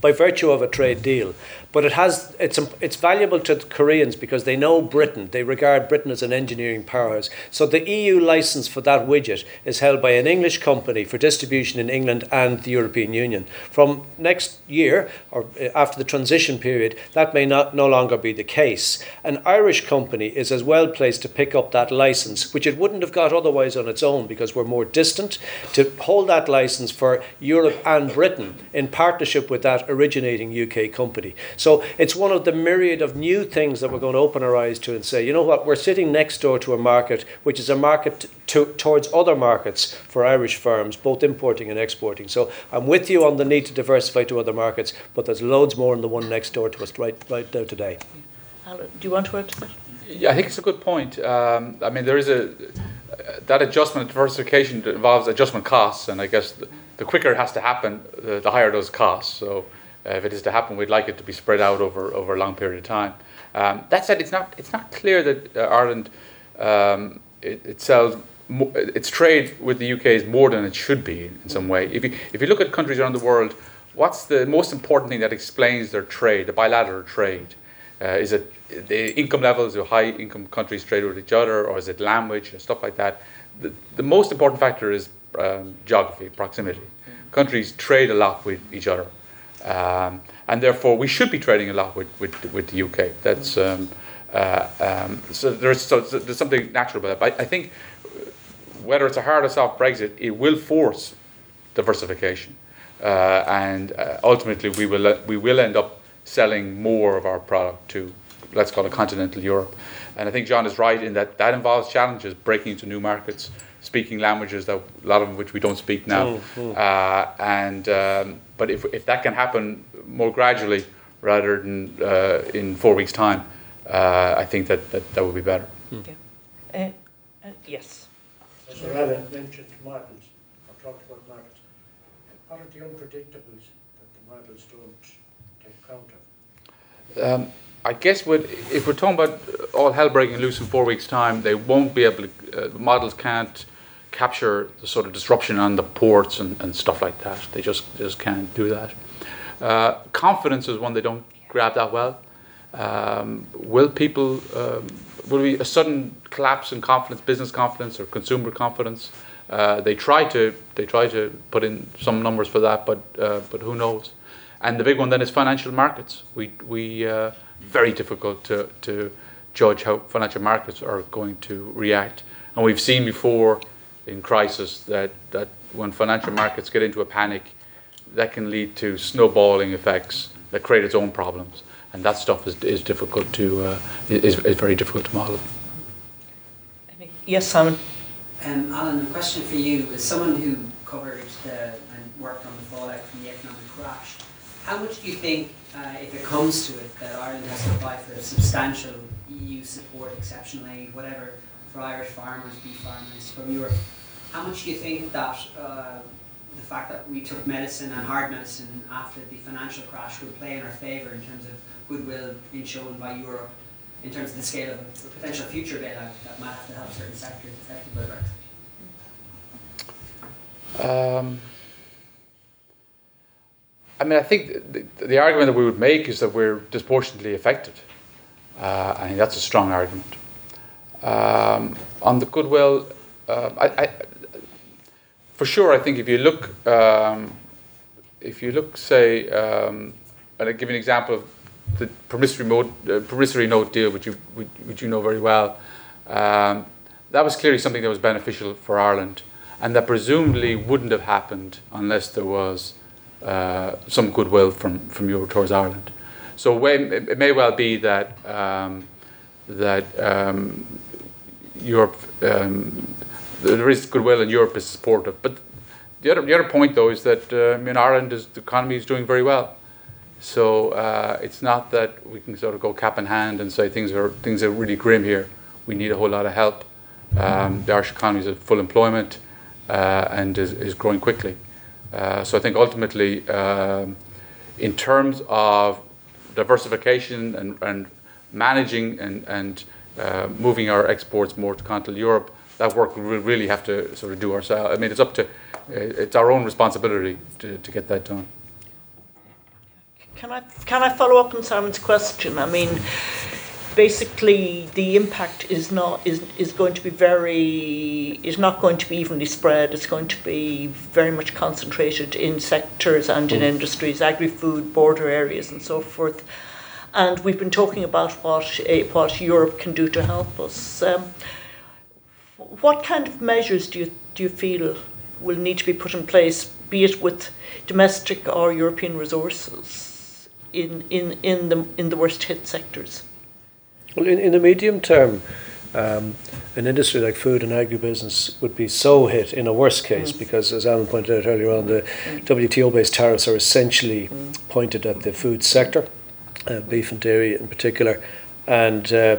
by virtue of a trade deal. But it has it's it's valuable to the Koreans because they know Britain. They regard Britain as an engineering powerhouse. So the EU license for that widget is held by an English company for distribution in England and the European Union. From next year or uh, after the transition period, that may not no longer be the case. An Irish company is as well placed to pick up that license, which it wouldn't have got otherwise on its own because we're more distant, to hold that license for Europe and Britain in partnership with that originating UK company. So it's one of the myriad of new things that we're going to open our eyes to and say, you know what, we're sitting next door to a market which is a market to, towards other markets for Irish firms, both importing and exporting. So I'm with you on the need to diversify to other markets, but there's loads more in the one next door to us right, right now today. Alan, do you want to add to that? Yeah, I think it's a good point. Um, I mean, there is a that adjustment diversification involves adjustment costs, and I guess the, the quicker it has to happen, the, the higher those costs. So uh, if it is to happen, we'd like it to be spread out over, over a long period of time. Um, that said, it's not it's not clear that uh, Ireland um, it, it, sells mo- its trade with the UK is more than it should be in some way. If you if you look at countries around the world, what's the most important thing that explains their trade, the bilateral trade? Uh, is it the income levels of high income countries trade with each other, or is it language and stuff like that? The, the most important factor is um, geography, proximity. Countries trade a lot with each other. Um, and therefore, we should be trading a lot with, with, with the UK. That's um, uh, um, so there's so there's something natural about that. But I think whether it's a hard or soft Brexit, it will force diversification, uh, and uh, ultimately we will we will end up selling more of our product to let's call it continental Europe. And I think John is right in that that involves challenges, breaking into new markets, speaking languages that a lot of which we don't speak now. Mm-hmm. Uh, and um, but if if that can happen more gradually rather than uh, in four weeks' time, uh, I think that, that that would be better. Mm. Yeah. Uh, uh, yes. As Rana mentioned models, I talked about models. What are the unpredictables that the models don't take account of? Um, I guess what, if we're talking about all hell breaking loose in four weeks' time, they won't be able to, uh, the models can't capture the sort of disruption on the ports and, and stuff like that. They just, just can't do that. Uh, confidence is one they don't grab that well. Um, will people, um, will be a sudden collapse in confidence, business confidence or consumer confidence? Uh, they try to they try to put in some numbers for that, but uh, but who knows? And the big one then is financial markets. We we uh, very difficult to, to judge how financial markets are going to react. And we've seen before in crisis that, that when financial markets get into a panic, that can lead to snowballing effects that create its own problems. And that stuff is, is difficult to uh, is, is very difficult to model. Yes, Simon. Um, Alan, a question for you. As someone who covered the, and worked on the fallout from the economic crash, how much do you think uh, if it comes to it, that Ireland has to apply for substantial EU support, exceptional aid, whatever, for Irish farmers, beef farmers from Europe. How much do you think that uh, the fact that we took medicine and hard medicine after the financial crash will play in our favour in terms of goodwill being shown by Europe, in terms of the scale of a potential future bailout that might have to help certain sectors affected by Brexit? Um, I mean, I think the, the, argument that we would make is that we're disproportionately affected. Uh, I think that's a strong argument. Um, on the goodwill, uh, I, I, for sure, I think if you look, um, if you look, say, um, and I'll give an example of the promissory, mode, uh, promissory note deal, which you, which you know very well. Um, that was clearly something that was beneficial for Ireland, and that presumably wouldn't have happened unless there was uh, some goodwill from, from Europe towards Ireland. So it may well be that um, that um, Europe um, there is goodwill and Europe is supportive. But the other the other point though is that uh, I mean Ireland is the economy is doing very well. So uh, it's not that we can sort of go cap in hand and say things are things are really grim here. We need a whole lot of help. Um, the Irish economy is at full employment uh, and is, is growing quickly. Uh, so I think ultimately, um, in terms of diversification and, and managing and, and moving our exports more to continental Europe, that work we really have to sort of do ourselves. I mean, it's up to, uh, it's our own responsibility to, to get that done. Can I can I follow up on Simon's question? I mean, basically, the impact is not is is going to be very is not going to be evenly spread. It's going to be very much concentrated in sectors and in industries, agri-food, border areas, and so forth. And we've been talking about what uh, what Europe can do to help us. Um, what kind of measures do you do you feel will need to be put in place, be it with domestic or European resources, in in in the in the worst hit sectors? Well, in, in the medium term, um, an industry like food and agribusiness would be so hit in a worst case mm. because, as Alan pointed out earlier on, the mm. WTO based tariffs are essentially mm. pointed at the food sector, uh, beef and dairy in particular. And uh,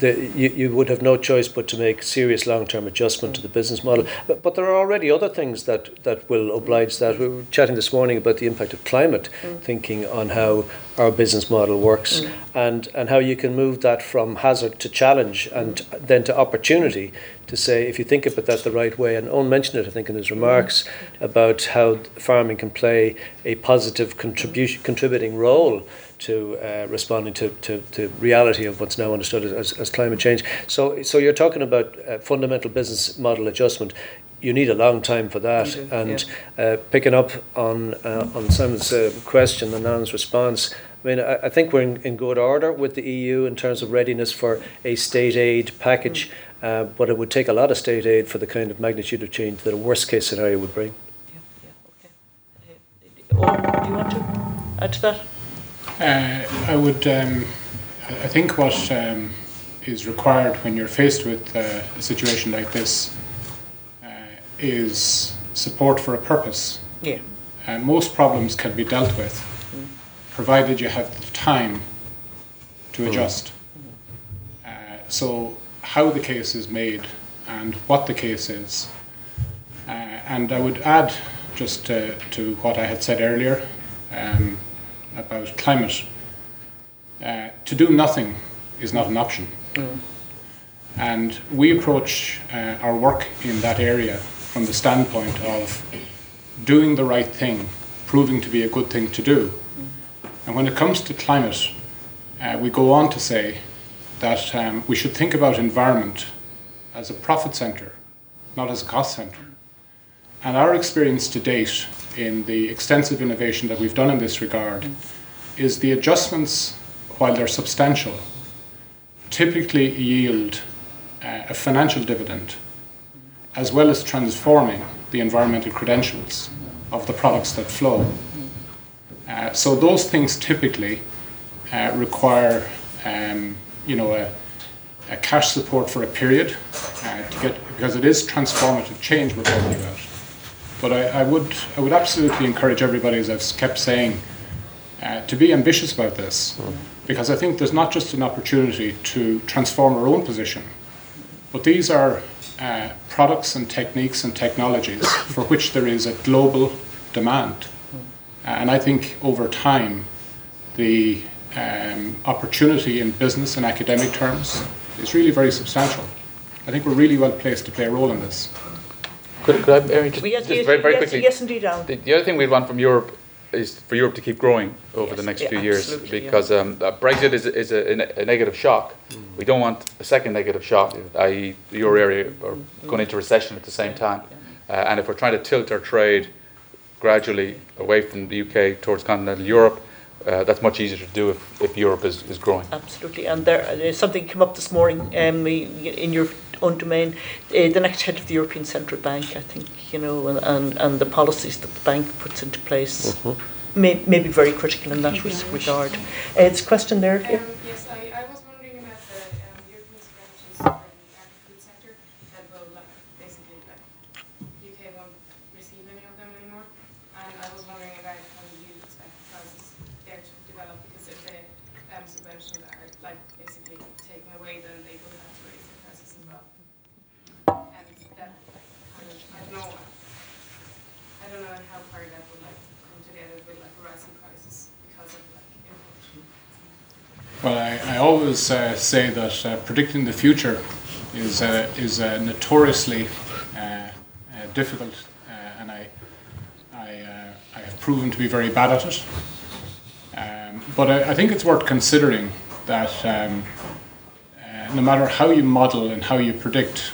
the, you, you would have no choice but to make serious long term adjustment to the business model. But, but, there are already other things that, that will oblige that. We were chatting this morning about the impact of climate, mm. thinking on how our business model works mm. and, and how you can move that from hazard to challenge and then to opportunity to say, if you think about that the right way, and Owen mentioned it, I think, in his remarks about how farming can play a positive contribution, contributing role to uh, responding to, to, to reality of what's now understood as, as climate change. So, so you're talking about uh, fundamental business model adjustment. You need a long time for that. Do, and yeah. uh, picking up on uh, on Simon's uh, question and Anne's response, I mean, I, I think we're in, in, good order with the EU in terms of readiness for a state aid package, mm. but it would take a lot of state aid for the kind of magnitude of change that a worst case scenario would bring. Yeah, yeah, okay. Do you want to add to that? Uh, I would. Um, I think what um, is required when you're faced with uh, a situation like this uh, is support for a purpose. Yeah. Uh, most problems can be dealt with, mm. provided you have the time to adjust. Mm. so, how the case is made and what the case is. Uh, and I would add just to what I had said earlier. Um, about climate, uh, to do nothing is not an option. Mm. And we approach uh, our work in that area from the standpoint of doing the right thing, proving to be a good thing to do. Mm. And when it comes to climate, uh, we go on to say that um, we should think about environment as a profit centre, not as a cost centre. And our experience to date in the extensive innovation that we've done in this regard is the adjustments, while they're substantial, typically yield uh, a financial dividend as well as transforming the environmental credentials of the products that flow. Uh, so those things typically uh, require, um, you know, a, a, cash support for a period uh, to get because it is transformative change we're talking about. But I, I, would I would absolutely encourage everybody, as I've kept saying, uh, to be ambitious about this, mm. because I think there's not just an opportunity to transform our own position, but these are uh, products and techniques and technologies (coughs) for which there is a global demand. And I think over time, the um, opportunity in business and academic terms is really very substantial. I think we're really well placed to play a role in this. Could, could I, Aaron, just, yes, just yes, very, very yes, quickly? Yes, indeed, Alan. The, the, other thing we'd want from Europe is for Europe to keep growing over yes, the next yeah, few years because yeah. um, Brexit is, is a, a, negative shock. Mm. We don't want a second negative shock, i.e., the euro area or mm. going into recession at the same time. Uh, and if we're trying to tilt our trade gradually away from the UK towards continental Europe, uh, that's much easier to do if, if Europe is, is growing. Absolutely. And there, uh, something came up this morning um, in your own domain. Uh, the next head of the European Central Bank, I think, you know, and, and, and the policies that the bank puts into place mm-hmm. may, may be very critical in that regard. Uh, it's a question there. Um, yes, I, I was wondering about the um, European strategies for the agri-food sector that will like, basically like UK won't receive any of them anymore. And I was wondering about how you expect the prices there to develop because if the um, subventions are like basically taken away, then they will have to raise their prices as well. And that kind of I don't know I don't know how far that would like come together with like rising prices because of like inflation. Well, I, I always uh, say that uh, predicting the future is uh, is uh, notoriously uh, uh, difficult, and I I, I have proven to be very bad at it. Um, but I, I, think it's worth considering that um, no matter how you model and how you predict,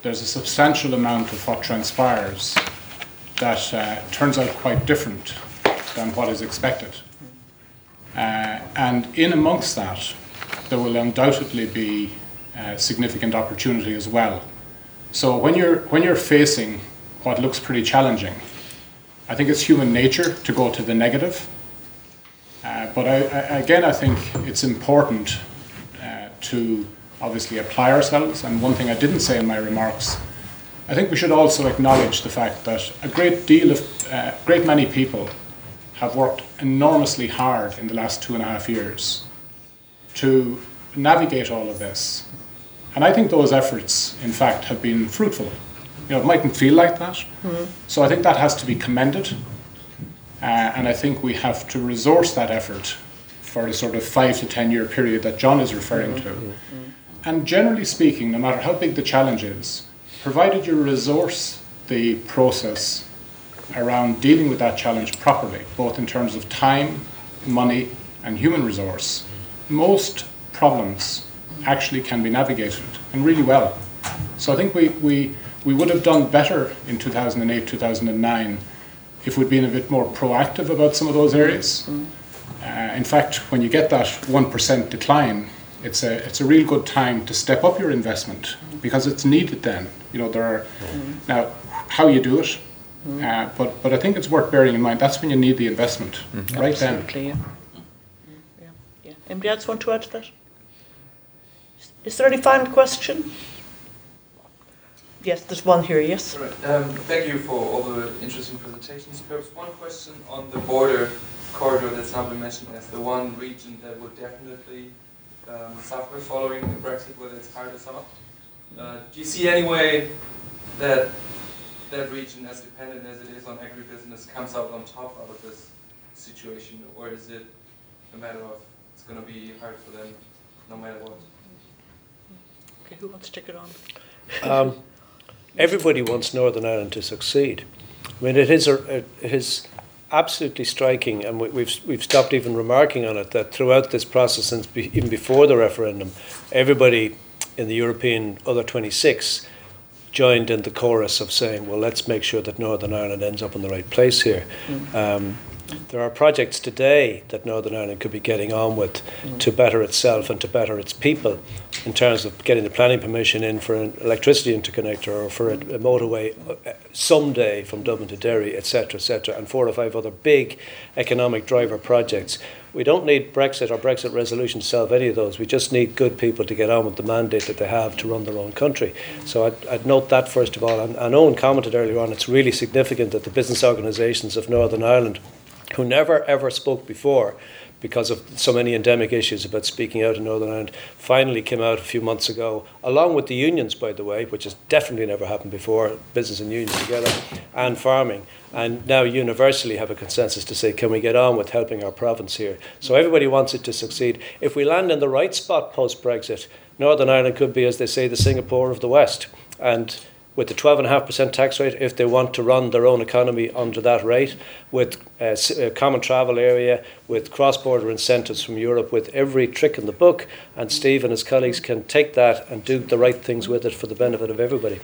there's a substantial amount of what transpires that turns out quite different than what is expected. Uh, and in amongst that, there will undoubtedly be uh, significant opportunity as well. So when you're when you're facing what looks pretty challenging, I think it's human nature to go to the negative. Uh, but I, I, again, I think it's important uh, to obviously apply ourselves. And one thing I didn't say in my remarks, I think we should also acknowledge the fact that a great deal of, uh, great many people have worked enormously hard in the last two and a half years to navigate all of this. And I think those efforts, in fact, have been fruitful. You know, it mightn't feel like that. Mm-hmm. So I think that has to be commended. Uh, and I think we have to resource that effort for the sort of five to ten year period that John is referring mm-hmm. to. Mm-hmm. And generally speaking, no matter how big the challenge is, provided you resource the process around dealing with that challenge properly, both in terms of time, money, and human resource, most problems actually can be navigated and really well. So I think we, we, we would have done better in 2008, 2009 if we'd been a bit more proactive about some of those areas. Uh, in fact, when you get that 1% decline, it's a, it's a real good time to step up your investment because it's needed then. You know, there are, now, how you do it, uh, but, but I think it's worth bearing in mind that's when you need the investment, mm-hmm. right Absolutely, then. Yeah. Yeah. Yeah. Anybody else want to add to that? Is there any final question? Yes, there's one here, yes. Right. Um, thank you for all the interesting presentations. Perhaps one question on the border corridor that's now been mentioned as the one region that would definitely um, suffer following the Brexit, whether it's hard or soft. Uh, do you see any way that that region, as dependent as it is on agribusiness, comes out on top out of this situation, or is it a matter of it's going to be hard for them no matter what? Okay, who wants to take it on? Um, everybody wants Northern Ireland to succeed. I mean, it is, a, it is absolutely striking, and we, we've, we've stopped even remarking on it, that throughout this process, since be, even before the referendum, everybody in the European other 26 joined in the chorus of saying, well, let's make sure that Northern Ireland ends up in the right place here. Mm. Um, there are projects today that Northern Ireland could be getting on with mm. to better itself and to better its people in terms of getting the planning permission in for an electricity interconnector or for a, a motorway uh, someday from Dublin to Derry, etc., etc., and four or five other big economic driver projects. We don't need Brexit or Brexit resolution to solve any of those. We just need good people to get on with the mandate that they have to run their own country. So I'd, I'd note that first of all. And, and Owen commented earlier on, it's really significant that the business organisations of Northern Ireland who never ever spoke before because of so many endemic issues about speaking out in Northern Ireland, finally came out a few months ago, along with the unions, by the way, which has definitely never happened before, business and unions together, and farming. And now universally have a consensus to say, can we get on with helping our province here? So everybody wants it to succeed. If we land in the right spot post Brexit, Northern Ireland could be, as they say, the Singapore of the West. And with the 12.5% tax rate if they want to run their own economy under that rate, with a, a common travel area, with cross border incentives from Europe, with every trick in the book. And Steve and his colleagues can take that and do the right things with it for the benefit of everybody.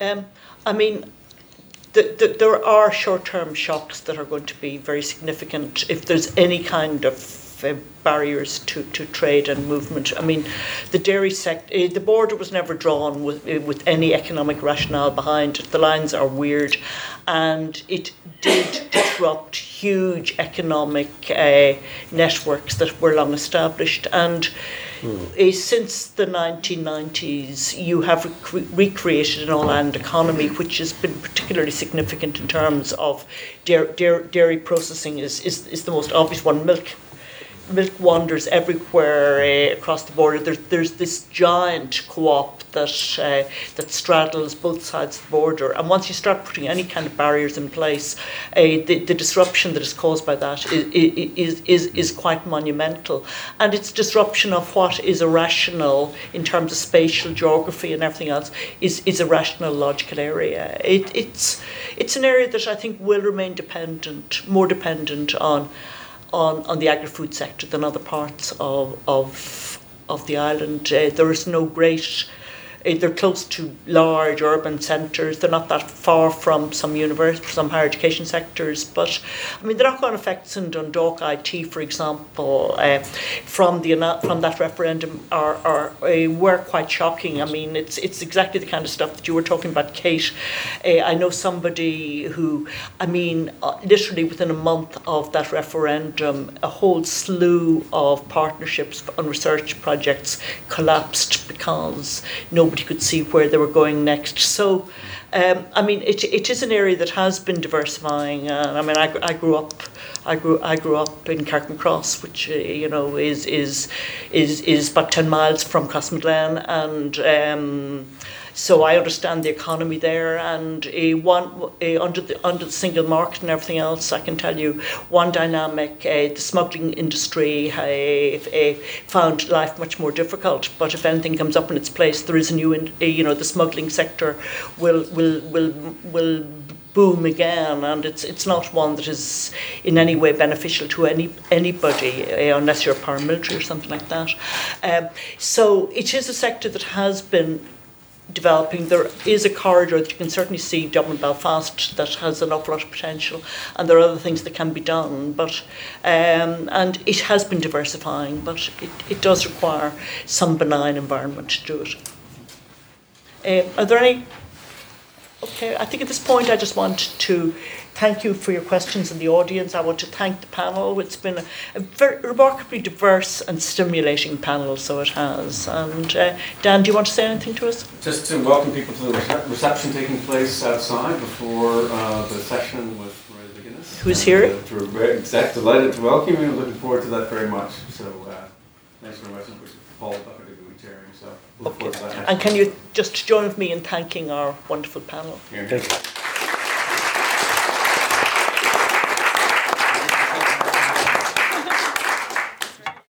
Um, I mean, the, the, there are short term shocks that are going to be very significant if there's any kind of uh, barriers to, to trade and movement. I mean, the dairy sector, uh, the border was never drawn with, uh, with any economic rationale behind it. The lines are weird, and it did disrupt huge economic uh, networks that were long established. And uh, since the 1990s, you have rec- recreated an all island economy, which has been particularly significant in terms of dairy, dairy, dairy processing, is, is, is the most obvious one. Milk milk wanders everywhere uh, across the border. There's, there's this giant co-op that uh, that straddles both sides of the border. And once you start putting any kind of barriers in place, uh, the, the disruption that is caused by that is, is, is, is quite monumental. And it's disruption of what is irrational in terms of spatial geography and everything else is, is a rational logical area. It, it's, it's an area that I think will remain dependent, more dependent on, on, on the agri-food sector than other parts of, of, of the island. Uh, there is no great they're close to large urban centres. They're not that far from some universities, some higher education sectors. But I mean, the knock-on effects in Dundalk IT, for example, uh, from the from that referendum are, are uh, were quite shocking. I mean, it's it's exactly the kind of stuff that you were talking about, Kate. Uh, I know somebody who, I mean, literally within a month of that referendum, a whole slew of partnerships on research projects collapsed because nobody nobody could see where they were going next. So, um, I mean, it, it is an area that has been diversifying. Uh, I mean, I, I grew up. I grew I grew up in Carrickmacross, which uh, you know is is is is about ten miles from Crossmaglen, and um, so I understand the economy there, and uh, one uh, under the under the single market and everything else. I can tell you one dynamic: uh, the smuggling industry uh, found life much more difficult. But if anything comes up in its place, there is a new, in, you know, the smuggling sector will will will will boom again, and it's it's not one that is in any way beneficial to any anybody uh, unless you're paramilitary or something like that. Um, so it is a sector that has been developing. There is a corridor that you can certainly see Dublin Belfast that has an awful lot of potential, and there are other things that can be done. But um, and it has been diversifying, but it, it does require some benign environment to do it. Uh, are there any? Okay, I think at this point I just want to thank you for your questions in the audience. I want to thank the panel. It's been a, a very remarkably diverse and stimulating panel, so it has. And uh, Dan, do you want to say anything to us? Just to welcome people to the reception taking place outside before uh, the session with Mairead McGuinness. Who's here? Uh, we're very exact, delighted to welcome you looking forward to that very much. So uh, thanks very much. Paul so look forward to that. And can you just join with me in thanking our wonderful panel? Here.